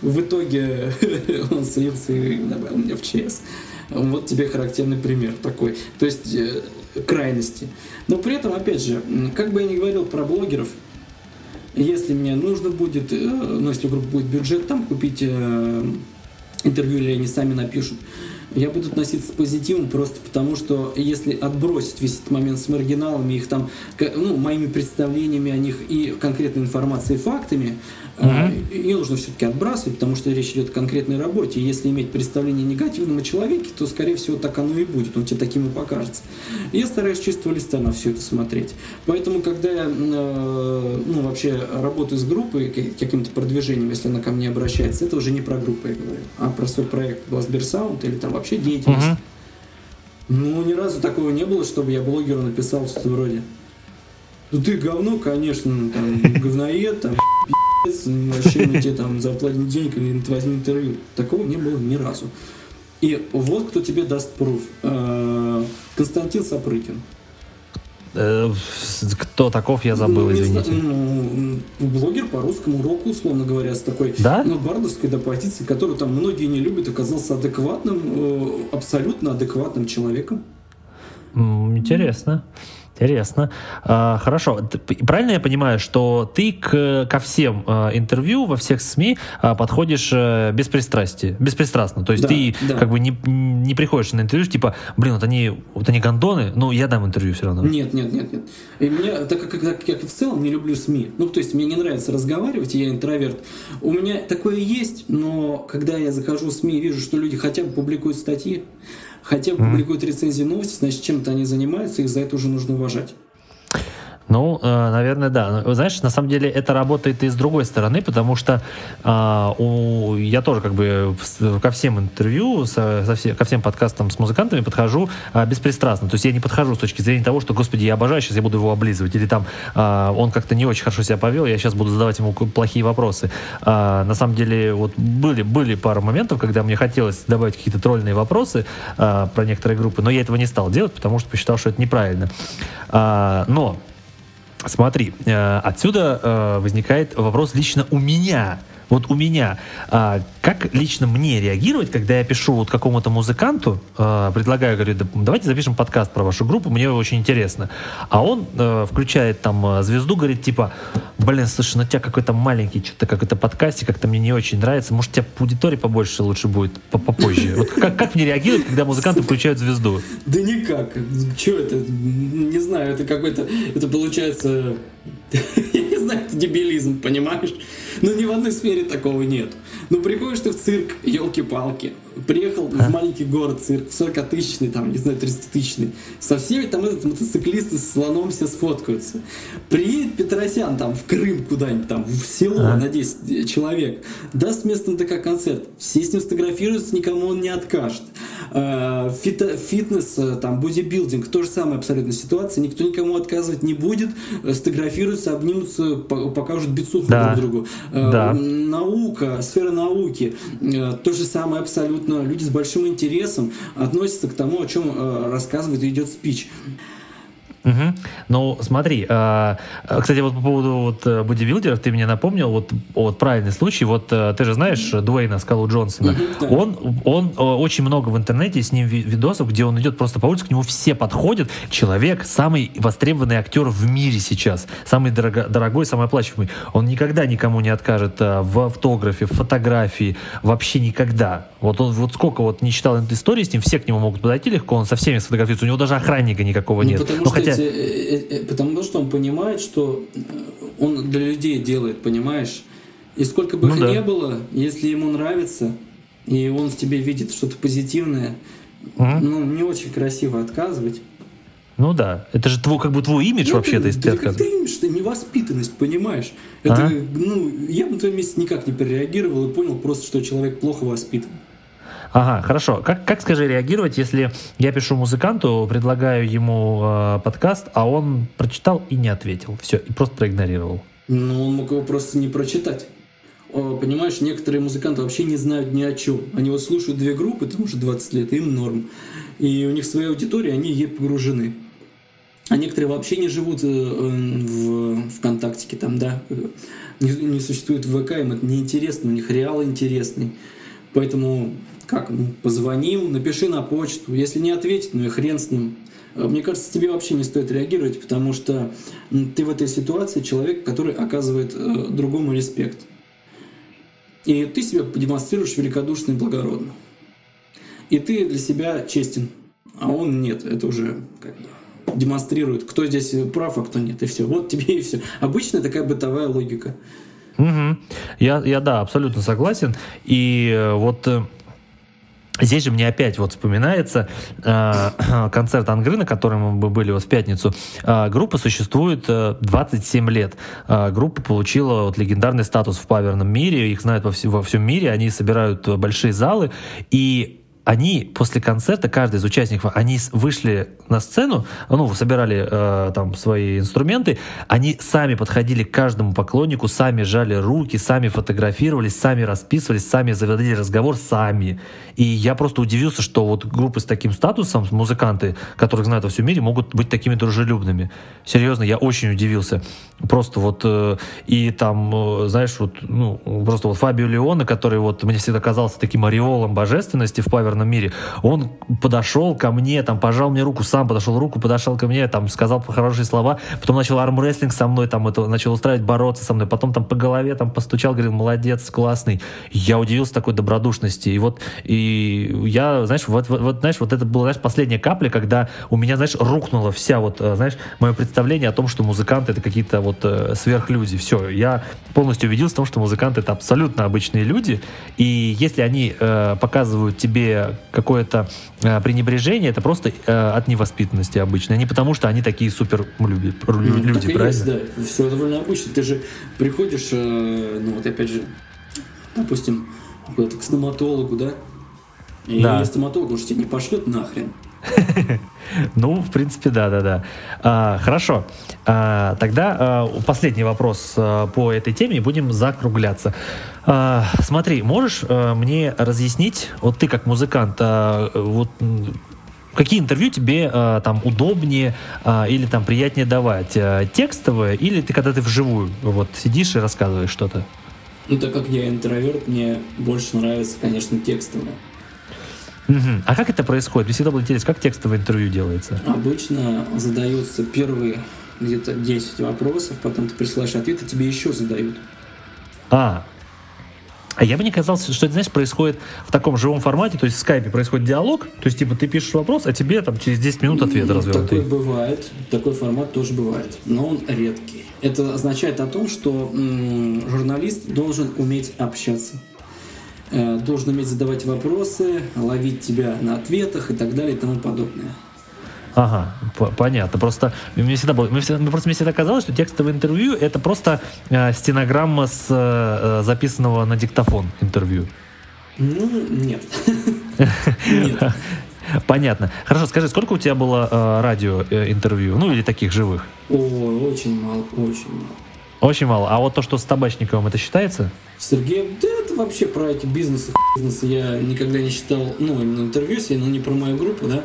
в итоге (laughs) он слился и добавил меня в ЧС. Вот тебе характерный пример такой. То есть э, крайности. Но при этом, опять же, как бы я ни говорил про блогеров, если мне нужно будет, э, ну, если у группы будет бюджет, там купить э, интервью или они сами напишут, я буду относиться с позитивом просто потому, что если отбросить весь этот момент с маргиналами, их там, ну, моими представлениями о них и конкретной информацией, фактами, э, ее нужно все-таки отбрасывать, потому что речь идет о конкретной работе. И если иметь представление негативном о человеке, то, скорее всего, так оно и будет, он тебе таким и покажется. Я стараюсь чистого листа на все это смотреть. Поэтому, когда я, э, ну, вообще работаю с группой, каким-то продвижением, если она ко мне обращается, это уже не про группу, я говорю, а про свой проект Blastbeer Sound или там вообще деятельность. Мгм. Ну, ни разу такого не было, чтобы я блогеру написал что-то вроде Ну ты говно, конечно, ну, там, говноед, там, пи***ц, вообще мы тебе там заплатим денег или возьми интервью. Такого не было ни разу. И вот кто тебе даст пруф. Э, Константин Сапрыкин. Э, Кто таков, я забыл, Ну, извините. ну, блогер по русскому року, условно говоря, с такой Да? ну, бардовской да, позиции, которую там многие не любят, оказался адекватным, э, абсолютно адекватным человеком. Интересно. Интересно. А, хорошо. Правильно я понимаю, что ты к, ко всем а, интервью во всех СМИ а, подходишь э, без пристрастия, беспристрастно. То есть Да, ты да. как бы не, не приходишь на интервью, типа, блин, вот они, вот они гондоны, ну я дам интервью все равно. Нет, нет, нет, нет. И мне, так как, как я в целом не люблю СМИ, ну, то есть мне не нравится разговаривать, я интроверт, у меня такое есть, но когда я захожу в СМИ и вижу, что люди хотя бы публикуют статьи, хотя публикуют рецензии новости, значит, чем-то они занимаются, их за это уже нужно уважать. Ну, э, наверное, да. Но, Знаешь, на самом деле это работает и с другой стороны, потому что а, у, я тоже как бы ко всем интервью, со, со все- ко всем подкастам с музыкантами подхожу а, беспристрастно. То есть я не подхожу с точки зрения того, что, господи, я обожаю, сейчас я буду его облизывать, или там а, он как-то не очень хорошо себя повел, я сейчас буду задавать ему плохие вопросы. А, на самом деле, вот были, были пару моментов, когда мне хотелось добавить какие-то тролльные вопросы а, про некоторые группы, но я этого не стал делать, потому что посчитал, что это неправильно. А, но Смотри, э, отсюда э, возникает вопрос лично у меня. Вот у меня, а, как лично мне реагировать, когда я пишу вот какому-то музыканту, а, предлагаю, говорю, да, давайте запишем подкаст про вашу группу, мне очень интересно. А он а, включает там а, звезду, говорит, типа, блин, слушай, ну у тебя какой-то маленький, что-то какой-то подкасте, как-то мне не очень нравится, может, у тебя аудитории побольше лучше будет попозже. Вот как, как мне реагировать, когда музыканты включают звезду? Да никак. Что это? Не знаю, это какой-то... Это получается... (laughs) Я не знаю, это дебилизм, понимаешь? Но ни в одной сфере такого нет. Ну, приходишь ты в цирк, елки-палки, приехал а? в маленький город, цирк, 40-тысячный, там, не знаю, 30-тысячный, со всеми там этот мотоциклисты с слоном все сфоткаются. Приедет Петросян там в Крым куда-нибудь, там, в село а? на 10 человек, даст местным ТК концерт, все с ним сфотографируются, никому он не откажет. А, фито, фитнес, э, там, бодибилдинг, то же самое абсолютно ситуация, никто никому отказывать не будет, э, сфотографируются, обнимутся, покажут бицуху да. друг другу. А, да. Наука, сфера науки, э, то же самое абсолютно. Люди с большим интересом относятся к тому, о чем э, рассказывает и идет спич. Угу. Ну, смотри, э, кстати, вот по поводу вот э, бодибилдеров ты мне напомнил вот, вот правильный случай. Вот э, ты же знаешь Дуэйна Скалу Джонсона. Угу, Он, он э, очень много в интернете с ним видосов, где он идет просто по улице, к нему все подходят. Человек самый востребованный актер в мире сейчас, самый дорого, дорогой, самый оплачиваемый. Он никогда никому не откажет э, в автографе, в фотографии, вообще никогда. Вот он вот сколько вот не читал истории с ним, все к нему могут подойти легко, он со всеми сфотографируется. У него даже охранника никакого ну, нет. Потому, ну, что хотя... эти, э, э, потому что он понимает, что он для людей делает, понимаешь? И сколько бы ну, их да. не было, если ему нравится, и он в тебе видит что-то позитивное, угу. ну, не очень красиво отказывать. Ну да, это же твой, как бы твой имидж ну, вообще-то, если ты отказываешь. Это имидж, это невоспитанность, понимаешь? Это, а? ну, я бы на твоем месте никак не перереагировал и понял просто, что человек плохо воспитан. Ага, хорошо. Как, как скажи, реагировать, если я пишу музыканту, предлагаю ему э, подкаст, а он прочитал и не ответил? Все, и просто проигнорировал. Ну, он мог его просто не прочитать. Понимаешь, некоторые музыканты вообще не знают ни о чем. Они вот слушают две группы, там уже 20 лет, им норм. И у них своя аудитория, они ей погружены. А некоторые вообще не живут э, в ВКонтактике, там, да, не, не существует ВК, им это неинтересно, у них реал интересный. Поэтому как, ну, позвонил, напиши на почту. Если не ответит, ну и хрен с ним. А, мне кажется, тебе вообще не стоит реагировать, потому что ты в этой ситуации человек, который оказывает э, другому респект. И ты себя демонстрируешь великодушно и благородно. И ты для себя честен, а он нет. Это уже как бы демонстрирует, кто здесь прав, а кто нет. И все. Вот тебе и все. Обычная такая бытовая логика. Угу. Я, я, да, абсолютно согласен. И э, вот э, Здесь же мне опять вот вспоминается э, (clears throat) концерт Ангры, на котором мы были вот в пятницу. Э, группа существует э, 27 лет. Э, группа получила вот легендарный статус в паверном мире, их знают во, вс- во всем мире, они собирают большие залы, и они после концерта, каждый из участников, они вышли на сцену, ну, собирали э, там свои инструменты, они сами подходили к каждому поклоннику, сами жали руки, сами фотографировались, сами расписывались, сами заводили разговор, сами. И я просто удивился, что вот группы с таким статусом, музыканты, которых знают во всем мире, могут быть такими дружелюбными. Серьезно, я очень удивился. Просто вот, э, и там, э, знаешь, вот, ну, просто вот Фабио Леоне, который вот мне всегда казался таким ореолом божественности в Павер северном мире. Он подошел ко мне, там, пожал мне руку, сам подошел руку, подошел ко мне, там, сказал хорошие слова, потом начал армрестлинг со мной, там, это, начал устраивать, бороться со мной, потом там по голове там постучал, говорил, молодец, классный. Я удивился такой добродушности. И вот, и я, знаешь, вот, вот, вот знаешь, вот это была, знаешь, последняя капля, когда у меня, знаешь, рухнула вся вот, э, знаешь, мое представление о том, что музыканты это какие-то вот э, сверхлюди. Все, я полностью убедился в том, что музыканты это абсолютно обычные люди, и если они э, показывают тебе какое-то э, пренебрежение, это просто э, от невоспитанности обычно, а не потому, что они такие супер люди, ну, люди так правильно? Есть, да, все довольно обычно. Ты же приходишь, э, ну вот опять же, допустим, куда-то к стоматологу, да? И да. стоматолог, же тебя не пошлет нахрен. (laughs) Ну, в принципе, да, да, да. А, хорошо. А, тогда а, последний вопрос а, по этой теме, и будем закругляться. А, смотри, можешь а, мне разъяснить, вот ты как музыкант, а, вот какие интервью тебе а, там удобнее а, или там приятнее давать? А, текстовые или ты когда ты вживую вот сидишь и рассказываешь что-то? Ну, так как я интроверт, мне больше нравится, конечно, текстовое. Мгм. А как это происходит? Мне всегда было интересно, как текстовое интервью делается? Обычно задаются первые где-то 10 вопросов, потом ты присылаешь ответы, тебе еще задают. А, а я бы не казалось, что это, знаешь, происходит в таком живом формате, то есть в скайпе происходит диалог, то есть, типа, ты пишешь вопрос, а тебе там через 10 минут ответ Ну, развернутый. Такой бывает, такой формат тоже бывает, но он редкий. Это означает о том, что м, журналист должен уметь общаться, Э, должен уметь задавать вопросы, ловить тебя на ответах и так далее и тому подобное. Ага, по- понятно. Просто мне всегда было, мне всегда, мне просто мне всегда казалось, что текстовое интервью это просто э, стенограмма с э, э, записанного на диктофон интервью. Ну, нет. (laughs) Нет. Понятно. Хорошо, скажи, сколько у тебя было э, радио э, интервью, ну или таких живых? О, очень мало, очень мало. Очень мало. А вот то, что с табачниковым, это считается? Сергей, да это вообще про эти бизнесы, бизнесы я никогда не считал, ну, именно интервью, если, ну, не про мою группу, да,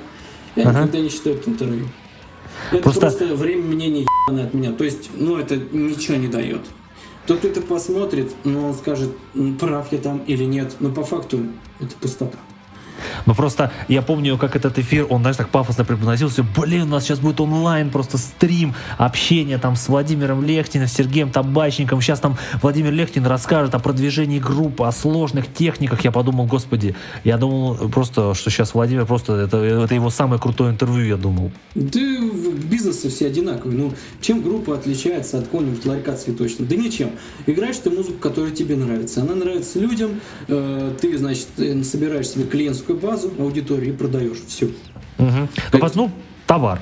я Ага. никогда не считаю это интервью. Это Просто- просто, время мнения ебаное от меня, то есть, ну, это ничего не дает. Тот, кто это посмотрит, ну, он скажет, прав я там или нет, но по факту это пустота. Ну просто я помню, как этот эфир, он, знаешь, так пафосно преподносился. Блин, у нас сейчас будет онлайн, просто стрим, общение там с Владимиром Лехтиным, Сергеем Табачником. Сейчас там Владимир Лехтин расскажет о продвижении группы, о сложных техниках. Я подумал, господи, я думал просто, что сейчас Владимир просто, это, это его самое крутое интервью, я думал. Да в бизнесе все одинаковые. Ну, чем группа отличается от какого-нибудь ларька цветочного? Да ничем. Играешь ты музыку, которая тебе нравится. Она нравится людям. э, ты, значит, э, собираешь себе клиентскую базу, аудиторию и продаешь. Все. Мгм. Ну, пос- ну, товар.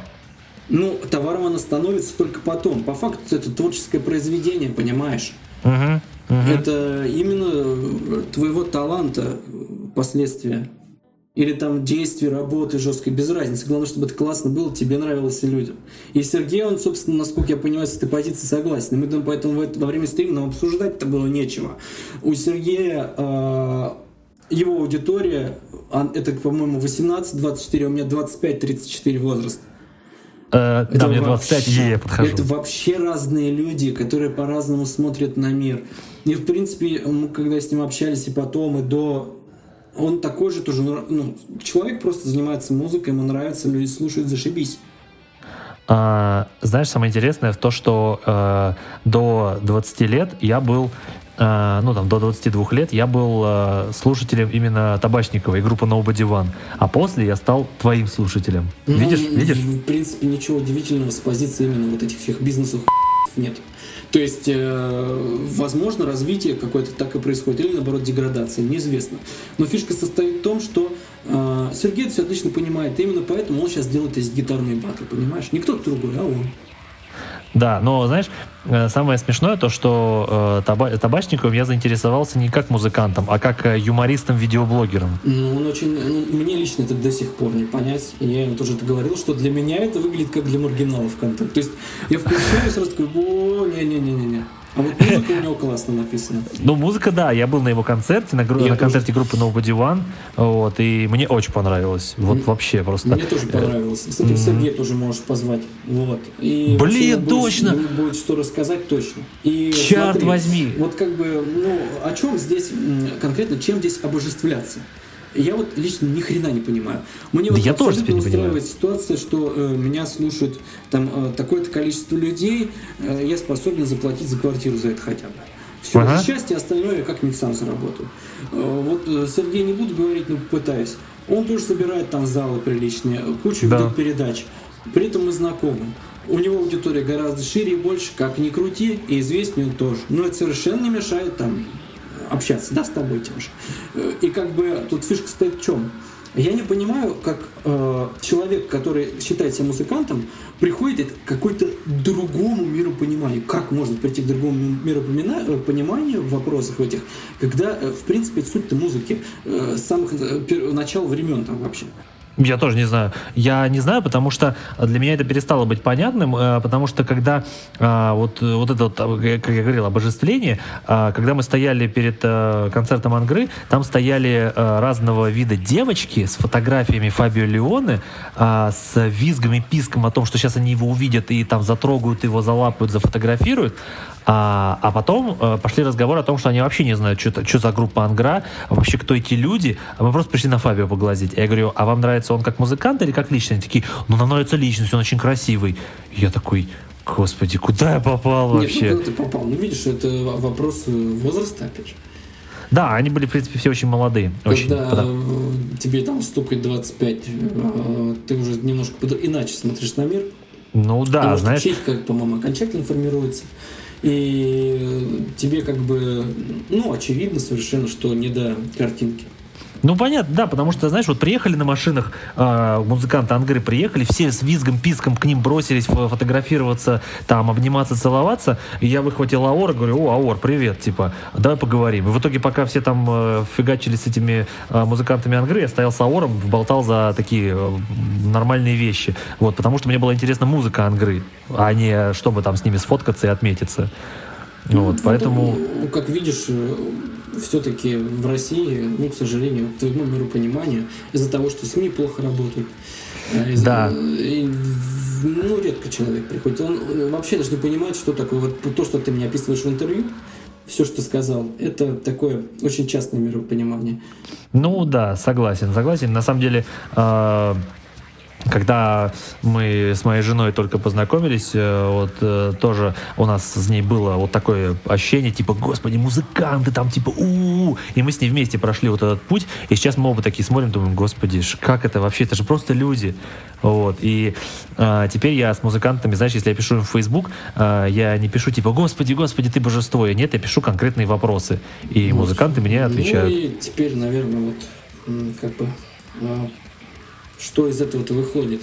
Ну, товаром она становится только потом. По факту это творческое произведение, понимаешь? Мгм. Мгм. Это именно э, твоего таланта э, последствия. Или там действия, работы жесткой, без разницы. Главное, чтобы это классно было, тебе нравилось и людям. И Сергей, он, собственно, насколько я понимаю, с этой позиции согласен. И мы думаем, поэтому в это- во время стрима нам обсуждать-то было нечего. У Сергея э, его аудитория, это, по-моему, 18-24, у меня 25-34 возраст. Э, да, мне вообще- 25, и я подхожу. Это вообще разные люди, которые по-разному смотрят на мир. И, в принципе, мы когда с ним общались и потом, и до... Он такой же тоже, ну, человек просто занимается музыкой, ему нравится, люди слушают, зашибись. А, знаешь, самое интересное в то, что э, до 20 лет я был, э, ну там до 22 лет я был э, слушателем именно Табачникова и группы Nobody One, а после я стал твоим слушателем. Ну, Видишь, видишь? В принципе, ничего удивительного с позиции именно вот этих всех бизнесов нет. То есть, э, возможно, развитие какое-то так и происходит, или наоборот деградация, неизвестно. Но фишка состоит в том, что э, Сергей это все отлично понимает, и именно поэтому он сейчас делает эти гитарные батлы, понимаешь? Не кто-то другой, а он. Да, но знаешь, э, самое смешное то, что э, таба- Табачниковым я заинтересовался не как музыкантом, а как э, юмористом-видеоблогером. Ну, он очень... ну, мне лично это до сих пор не понять. Я ему тоже это говорил, что для меня это выглядит как для маргиналов контент. То есть я включаю и сразу такой, о, не-не-не-не-не. А вот музыка у него классно написана. Ну, музыка, да, я был на его концерте, на, гру- на тоже. концерте группы Nobody One, вот, и мне очень понравилось. Вот М, вообще просто. Мне тоже понравилось. Кстати, Мгм. Сергей тоже можешь позвать. Вот. И Блин, будет- точно! ему будет что рассказать точно. И Черт смотри, возьми! Вот как бы, ну, о чем здесь конкретно, чем здесь обожествляться? Я вот лично ни хрена не понимаю. Мне Да вот я тоже не понимаю. ситуация, что э, меня слушают там э, такое-то количество людей, э, я способен заплатить за квартиру за это хотя бы. Все, Ага. счастье, остальное я как-нибудь сам заработаю. Э, Вот э, Сергей не буду говорить, но попытаюсь. Он тоже собирает там залы приличные, кучу Да. ведет передач. При этом мы знакомы. У него аудитория гораздо шире и больше, как ни крути, и известнее он тоже. Но это совершенно не мешает там общаться, да, с тобой тем же. Э, И как бы тут фишка стоит в чем? Я не понимаю, как э, человек, который считает себя музыкантом, приходит к какой-то другому миропониманию. Как можно прийти к другому миропониманию в вопросах этих, когда, э, в принципе, суть-то музыки э, с самых э, начала времен там вообще. Я тоже не знаю. Я не знаю, потому что для меня это перестало быть понятным, э, потому что когда а, вот, э, вот это, э, как я говорил, обожествление, когда мы стояли перед э, концертом Ангры, там стояли э, разного вида девочки с фотографиями Фабио Леоне, с визгом и писком о том, что сейчас они его увидят и там затрогают его, залапают, зафотографируют. А, а потом э, пошли разговоры о том, что они вообще не знают, что, что за группа Ангра, вообще кто эти люди. А мы просто пришли на Фабио поглазить. Я говорю, а вам нравится он как музыкант или как личность? Они такие, ну нам нравится личность, он очень красивый. И я такой, господи, куда я попал вообще? Нет, ну, ты попал? Ну, видишь, это вопрос возраста, опять же. Да, они были, в принципе, все очень молодые. Очень, Когда потому... тебе там стукает 25, э, ты уже немножко иначе смотришь на мир. Ну да, Потому знаешь... Что как, по-моему, окончательно формируется. И тебе как бы, ну, очевидно совершенно, что не до картинки. Ну, понятно, да, потому что, знаешь, вот приехали на машинах э, музыканты Ангры, приехали, все с визгом, писком к ним бросились фотографироваться, там, обниматься, целоваться, и я выхватил Аор говорю, о, Аор, привет, типа, давай поговорим. И в итоге, пока все там э, фигачили с этими э, музыкантами Ангры, я стоял с Аором, болтал за такие э, нормальные вещи, вот, потому что мне была интересна музыка Ангры, а не чтобы там с ними сфоткаться и отметиться. Ну, вот, поэтому... Ну, как видишь, э, все-таки в России, ну, к сожалению, к твоему миропониманию, из-за того, что СМИ плохо работают, э, да. И, ну, редко человек приходит. Он вообще даже не понимает, что такое. Вот то, что ты мне описываешь в интервью, все, что сказал, это такое очень частное миропонимание. Ну да, согласен, согласен. На самом деле, э, когда мы с моей женой только познакомились, э, вот э, тоже у нас с ней было вот такое ощущение, типа, господи, музыканты там, типа, у, -у, -у. и мы с ней вместе прошли вот этот путь, и сейчас мы оба такие смотрим, думаем, господи, как это вообще, это же просто люди, вот, и а, теперь я с музыкантами, знаешь, если я пишу им в Facebook, а, я не пишу типа, господи, господи, ты божество, нет, я пишу конкретные вопросы, и музыканты мне отвечают. Ну и теперь, наверное, вот, как бы а, что из этого-то выходит?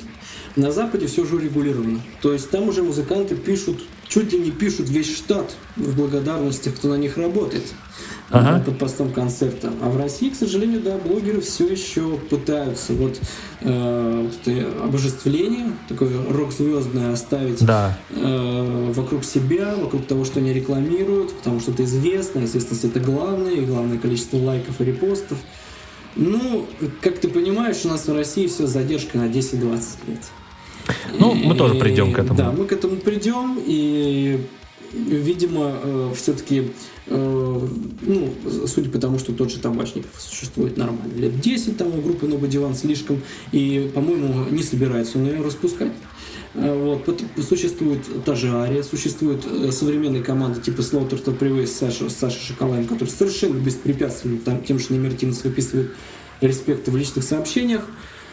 На Западе все же урегулировано. То есть там уже музыканты пишут, чуть ли не пишут весь штат в благодарностях, кто на них работает ага. под постом концерта. А в России, к сожалению, да, блогеры все еще пытаются вот, э, вот это обожествление, такое рок-звездное оставить да. э, вокруг себя, вокруг того, что они рекламируют, потому что это известно, известность это главное, и главное количество лайков и репостов. Ну, как ты понимаешь, у нас в России все задержка на 10-20 лет. Ну, мы тоже придем к этому. Да, мы к этому придем, и, видимо, э, все-таки, э, ну, судя по тому, что тот же Табачников существует нормально, лет 10, там у группы Новый Диван слишком, и, по-моему, не собирается он ее распускать. Э, вот, существует та же Ария, существует э, современные команды типа Slaughter to Prevail с Сашей, с Сашей Шоколадом, которые совершенно беспрепятственно там, тем, что Немертинец выписывает респекты в личных сообщениях.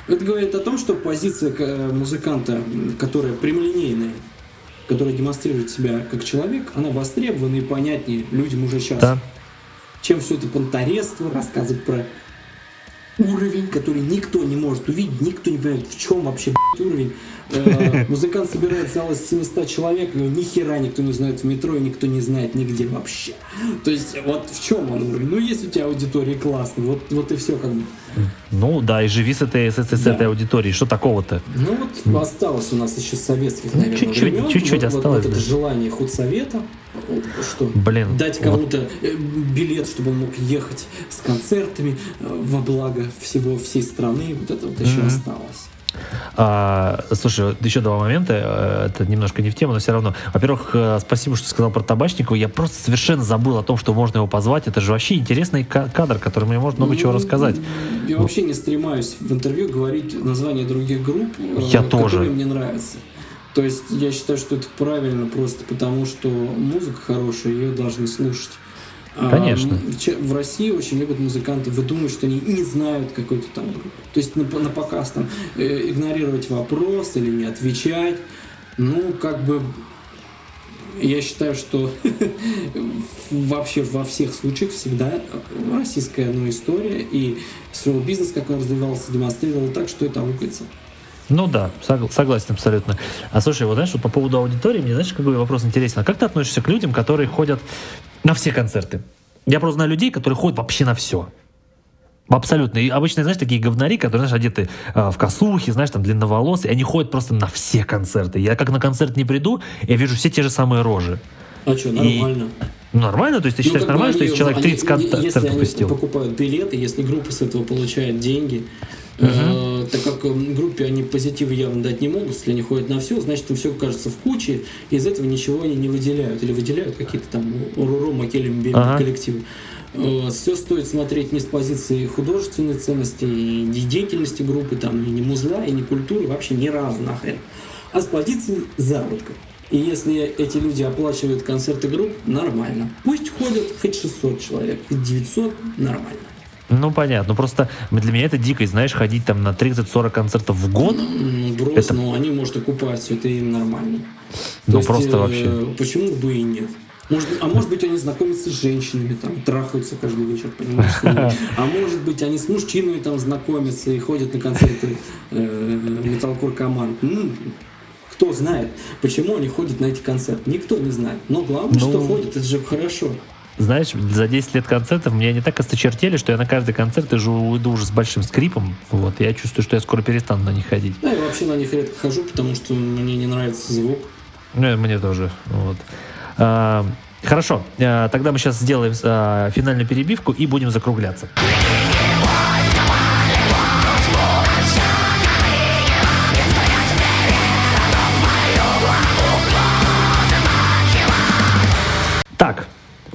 Это говорит о том, что позиция э, музыканта, которая прямолинейная, которая демонстрирует себя как человек, она востребована и понятнее людям уже сейчас. Да. Чем все это понторезство, рассказывать про уровень, который никто не может увидеть, никто не понимает, в чем вообще уровень. Э, музыкант собирает зал из 700 человек, но ни хера никто не знает в метро, и никто не знает нигде вообще. То есть вот в чем он уровень? Ну, есть у тебя аудитория классная, вот, вот и все как бы. Ну да, и живи с этой, с, с, с этой аудиторией, что такого-то? Ну вот осталось у нас еще советских, ну, наверное, чуть-чуть, времен. чуть-чуть вот, осталось. Вот, вот это желание худсовета, что Блин, дать кому-то вот. билет, чтобы он мог ехать с концертами э, во благо всего всей страны, вот это вот еще mm-hmm. осталось. А, слушай, еще два момента. Э, это немножко не в тему, но все равно. Во-первых, э, спасибо, что сказал про Табачникова. Я просто совершенно забыл о том, что можно его позвать. Это же вообще интересный кадр, который мне может много ну, чего рассказать. Я вообще не стремаюсь в интервью говорить названия других групп, я которые тоже. мне нравятся. То есть я считаю, что это правильно просто потому, что музыка хорошая, ее должны слушать. А, Конечно. В России очень любят музыканты выдумывать, что они не знают какой-то там группы. То есть на, на показ там э, игнорировать вопрос или не отвечать. Ну, как бы я считаю, что (laughs) вообще во всех случаях всегда российская ну, история и своего бизнес, как он развивался, демонстрировал так, что это аукается. Ну да, согласен абсолютно. А слушай, вот знаешь, вот по поводу аудитории, мне знаешь, какой вопрос интересен. А как ты относишься к людям, которые ходят на все концерты? Я просто знаю людей, которые ходят вообще на все. Абсолютно. И обычно, знаешь, такие говнари, которые, знаешь, одеты э, в косухи, знаешь, там длинноволосые, они ходят просто на все концерты. Я как на концерт не приду, я вижу все те же самые рожи. А что, нормально? И... Нормально? То есть ты ну, считаешь нормально, что если человек 30 концертов посетил? Если они покупают билеты, если группа с этого получает деньги, Э, так как э, группе они позитивы явно дать не могут, если они ходят на все, значит им все кажется в куче, и из этого ничего они не выделяют. Или выделяют какие-то там Руро, Макелем, Ага. коллективы. Все стоит смотреть не с позиции художественной ценности и не деятельности группы, там, и не музла, и не культуры, вообще ни разу нахрен, а с позиции заработка. И если эти люди оплачивают концерты групп, нормально. Пусть ходят хоть 600 человек, хоть 900, нормально. Ну, понятно. Ну, просто для меня это дикость, знаешь, ходить там на 30-40 концертов в год. Ну, брось, Это- ну они, может, все, это им нормально. Ну, То есть, просто э, вообще. Почему бы и нет? Может, а может быть, они знакомятся с женщинами, там, трахаются каждый вечер, понимаешь? А может быть, они с мужчинами там знакомятся и ходят на концерты э, металкор команд. Ну, кто знает, почему они ходят на эти концерты? Никто не знает. Но главное, Ну, что ходят, это же хорошо. Знаешь, за 10 лет концертов мне они так осточертели, что я на каждый концерт уже уйду уже с большим скрипом. Вот, я чувствую, что я скоро перестану на них ходить. Да, я вообще на них редко хожу, потому что мне не нравится звук. Ну, мне тоже. Вот. А, Хорошо, а, тогда мы сейчас сделаем а, финальную перебивку и будем закругляться.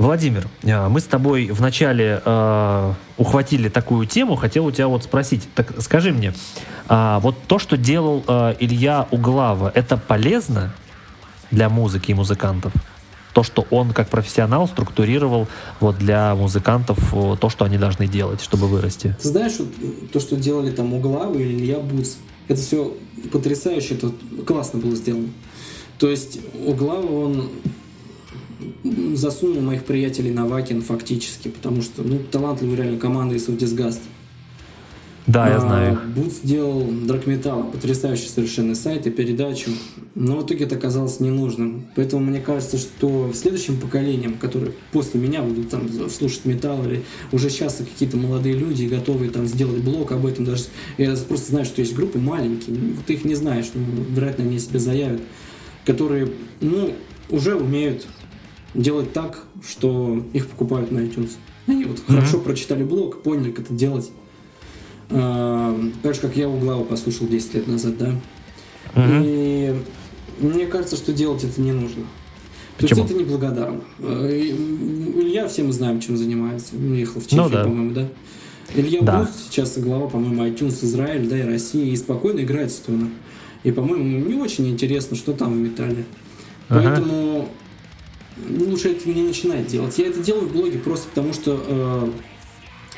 Владимир, а, мы с тобой вначале э, ухватили такую тему, хотел у тебя вот спросить. Так скажи мне, а, вот то, что делал э, Илья Углава, это полезно для музыки и музыкантов? То, что он как профессионал структурировал вот для музыкантов э, то, что они должны делать, чтобы вырасти. Ты знаешь, вот, то, что делали там Углавы или Илья Буц, это все потрясающе, это классно было сделано. То есть Углава, он засунул моих приятелей на Вакин фактически, потому что, ну, талантливая реально команда из Disgust. Да, я А, знаю. Бут сделал Драгметалл, потрясающий совершенно сайт и передачу, но в итоге это оказалось ненужным. Поэтому мне кажется, что следующим поколением, которые после меня будут там слушать металл, или уже сейчас какие-то молодые люди готовые там сделать блог об этом, даже я просто знаю, что есть группы маленькие, ну, ты их не знаешь, ну, вероятно, они себя заявят, которые, ну, уже умеют делать так, что их покупают на iTunes. Они вот хорошо прочитали блог, поняли, как это делать. А, Так же, как я Углава послушал 10 лет назад, да? Мгм. И мне кажется, что делать это не нужно. То Почему? есть это неблагодарно. М, Илья, все мы знаем, чем занимается. Он уехал в Ну Чехию, да. по-моему, да? Илья Да. Бус сейчас глава, по-моему, iTunes Израиль, да, и России, и спокойно играет в стонер. И, по-моему, не очень интересно, что там в металле. Ага. Поэтому лучше это не начинать делать. Я это делаю в блоге просто потому, что э,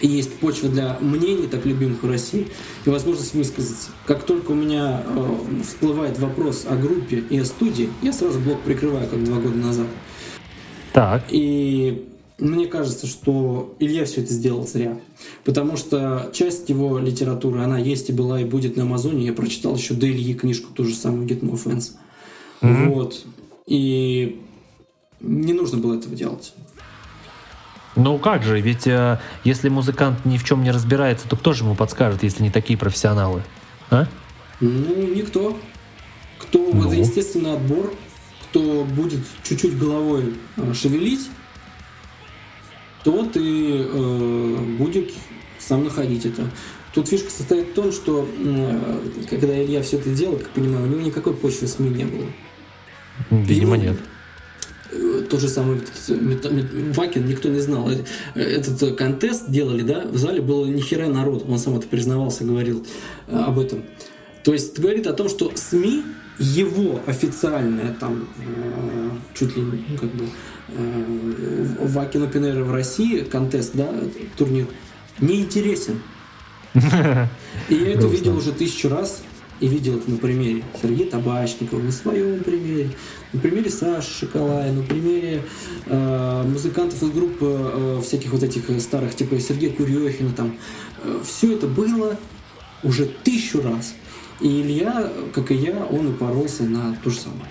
есть почва для мнений, так любимых в России, и возможность высказаться. Как только у меня э, всплывает вопрос о группе и о студии, я сразу блог прикрываю, как два года назад. Так, И мне кажется, что Илья все это сделал зря. Потому что часть его литературы, она есть и была, и будет на Амазоне. Я прочитал еще до Ильи книжку, ту же самую Get No Offense. Мгм. Вот. И не нужно было этого делать. ну как же, ведь э, если музыкант ни в чем не разбирается, то кто же ему подскажет, если не такие профессионалы? А? Ну, никто. Кто, Ну. это естественный отбор, кто будет чуть-чуть головой э, шевелить, тот и э, будет сам находить это. Тут фишка состоит в том, что э, когда Илья все это делал, как понимаю, у него никакой почвы СМИ не было. Видимо, Ну, нет. Тот же самый Вакин никто не знал. Этот контест делали, да, в зале было ни хера народ, он сам это признавался, говорил э, об этом. То есть говорит о том, что СМИ, его официальная там, э, чуть ли не, ну, как бы, э, Вакин Опенера в России, контест, да, турнир, не интересен. (laughs) И я это видел уже тысячу раз, и видел это на примере Сергея Табачникова, на своем примере, на примере Саши Шоколая, на примере э, музыкантов из группы э, всяких вот этих э, старых, типа Сергея Курехина, там. все это было уже тысячу раз. И Илья, как и я, он упоролся на то же самое.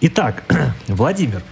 Итак, (clears throat) Владимир,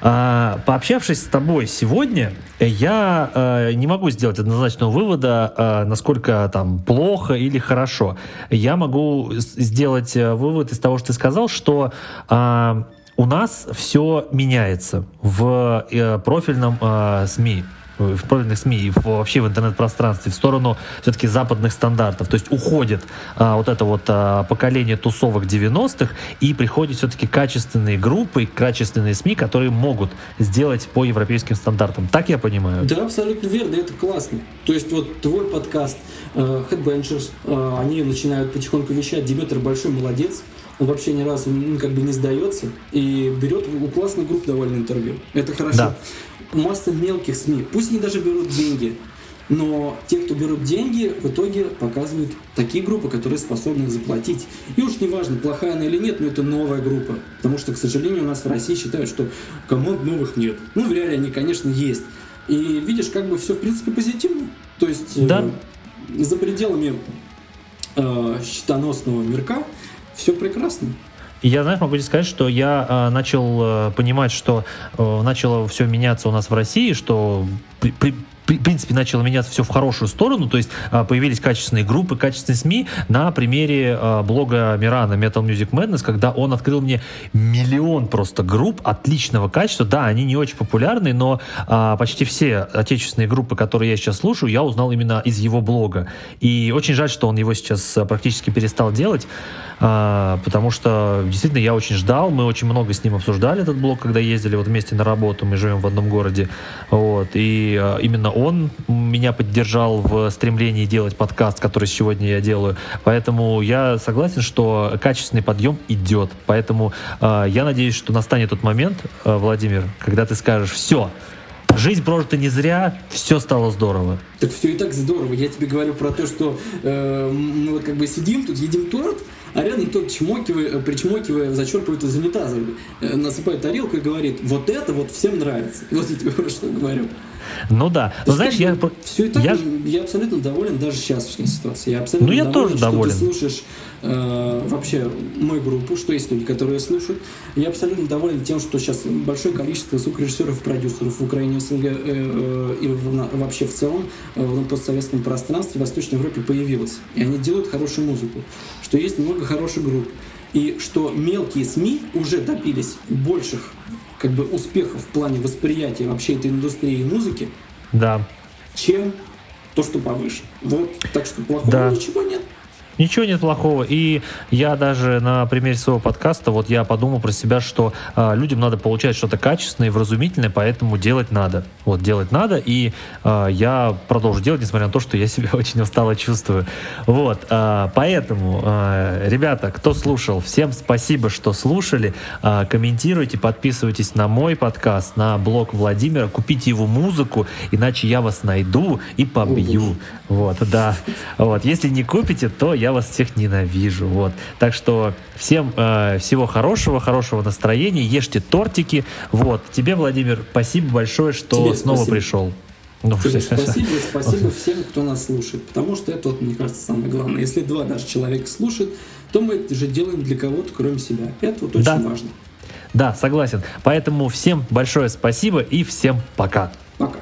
а, пообщавшись с тобой сегодня, я а, не могу сделать однозначного вывода, а, насколько там плохо или хорошо. Я могу сделать а, вывод из того, что ты сказал, что а, у нас все меняется в э, профильном а, СМИ. В профильных СМИ и вообще в интернет-пространстве в сторону все-таки западных стандартов. То есть уходит а, вот это вот а, поколение тусовок 90-х и приходят все-таки качественные группы, качественные СМИ, которые могут сделать по европейским стандартам. Так я понимаю? Да, абсолютно верно, это классно. То есть вот твой подкаст э, Headbangers, э, они начинают потихоньку вещать, Диметр большой молодец, он вообще ни разу ну, как бы не сдается и берет у классных групп довольно интервью. Это хорошо. Да. Масса мелких СМИ, пусть они даже берут деньги, но те, кто берут деньги, в итоге показывают такие группы, которые способны их заплатить. И уж неважно, плохая она или нет, но это новая группа. Потому что, к сожалению, у нас в России считают, что команд новых нет. Ну, в реале они, конечно, есть. И видишь, как бы все, в принципе, позитивно. То есть э, да. э, за пределами э, щитоносного мирка все прекрасно. Я, знаешь, могу тебе сказать, что я э, начал э, понимать, что э, начало все меняться у нас в России, что при, при, в принципе, начало меняться все в хорошую сторону, то есть а, появились качественные группы, качественные СМИ на примере а, блога Мирана Metal Music Madness, когда он открыл мне миллион просто групп отличного качества. Да, они не очень популярны, но а, почти все отечественные группы, которые я сейчас слушаю, я узнал именно из его блога. И очень жаль, что он его сейчас практически перестал делать, потому что действительно я очень ждал, мы очень много с ним обсуждали этот блог, когда ездили вот вместе на работу, мы живем в одном городе, вот, и именно он меня поддержал в стремлении делать подкаст, который сегодня я делаю. Поэтому я согласен, что качественный подъем идет. Поэтому э, я надеюсь, что настанет тот момент, э, Владимир, когда ты скажешь, все, жизнь прожита не зря, все стало здорово. Так все и так здорово. Я тебе говорю про то, что э, мы вот как бы сидим тут, едим торт, а рядом тот чмокивая, причмокивая, зачерпывает из унитаза, э, насыпает тарелку и говорит, вот это вот всем нравится. Вот я тебе про что говорю. Ну да. Но знаешь, я... Все и так, я... я абсолютно доволен даже сейчас в ситуации. Я абсолютно ну, я доволен, тоже доволен. Ты слушаешь э, вообще мою группу, что есть люди, которые слушают. Я абсолютно доволен тем, что сейчас большое количество звукорежиссеров, продюсеров в Украине, СНГ э, э, и в, вообще в целом э, в постсоветском пространстве в Восточной Европе появилось. И они делают хорошую музыку. Что есть много хороших групп. И что мелкие СМИ уже добились больших как бы успехов в плане восприятия вообще этой индустрии музыки, да. чем то, что повыше. Вот, так что плохого да. ничего нет. Ничего нет плохого. И я даже на примере своего подкаста, вот я подумал про себя, что э, людям надо получать что-то качественное и вразумительное, поэтому делать надо. Вот делать надо, и э, я продолжу делать, несмотря на то, что я себя (laughs) очень устало чувствую. Вот, э, поэтому, э, ребята, кто слушал, всем спасибо, что слушали. Э, комментируйте, подписывайтесь на мой подкаст, на блог Владимира, купите его музыку, иначе я вас найду и побью. Вот, да. Вот, если не купите, то я я вас всех ненавижу. Вот. Так что всем э, всего хорошего, хорошего настроения, ешьте тортики. Вот. Тебе, Владимир, спасибо большое, что Тебе снова спасибо. пришел. Ну, Тебе (laughs) спасибо, спасибо (laughs) всем, кто нас слушает, потому что это, вот, мне кажется, самое главное. Если два даже человека слушают, то мы это же делаем для кого-то, кроме себя. Это вот очень да. важно. Да, согласен. Поэтому всем большое спасибо и всем пока. Пока.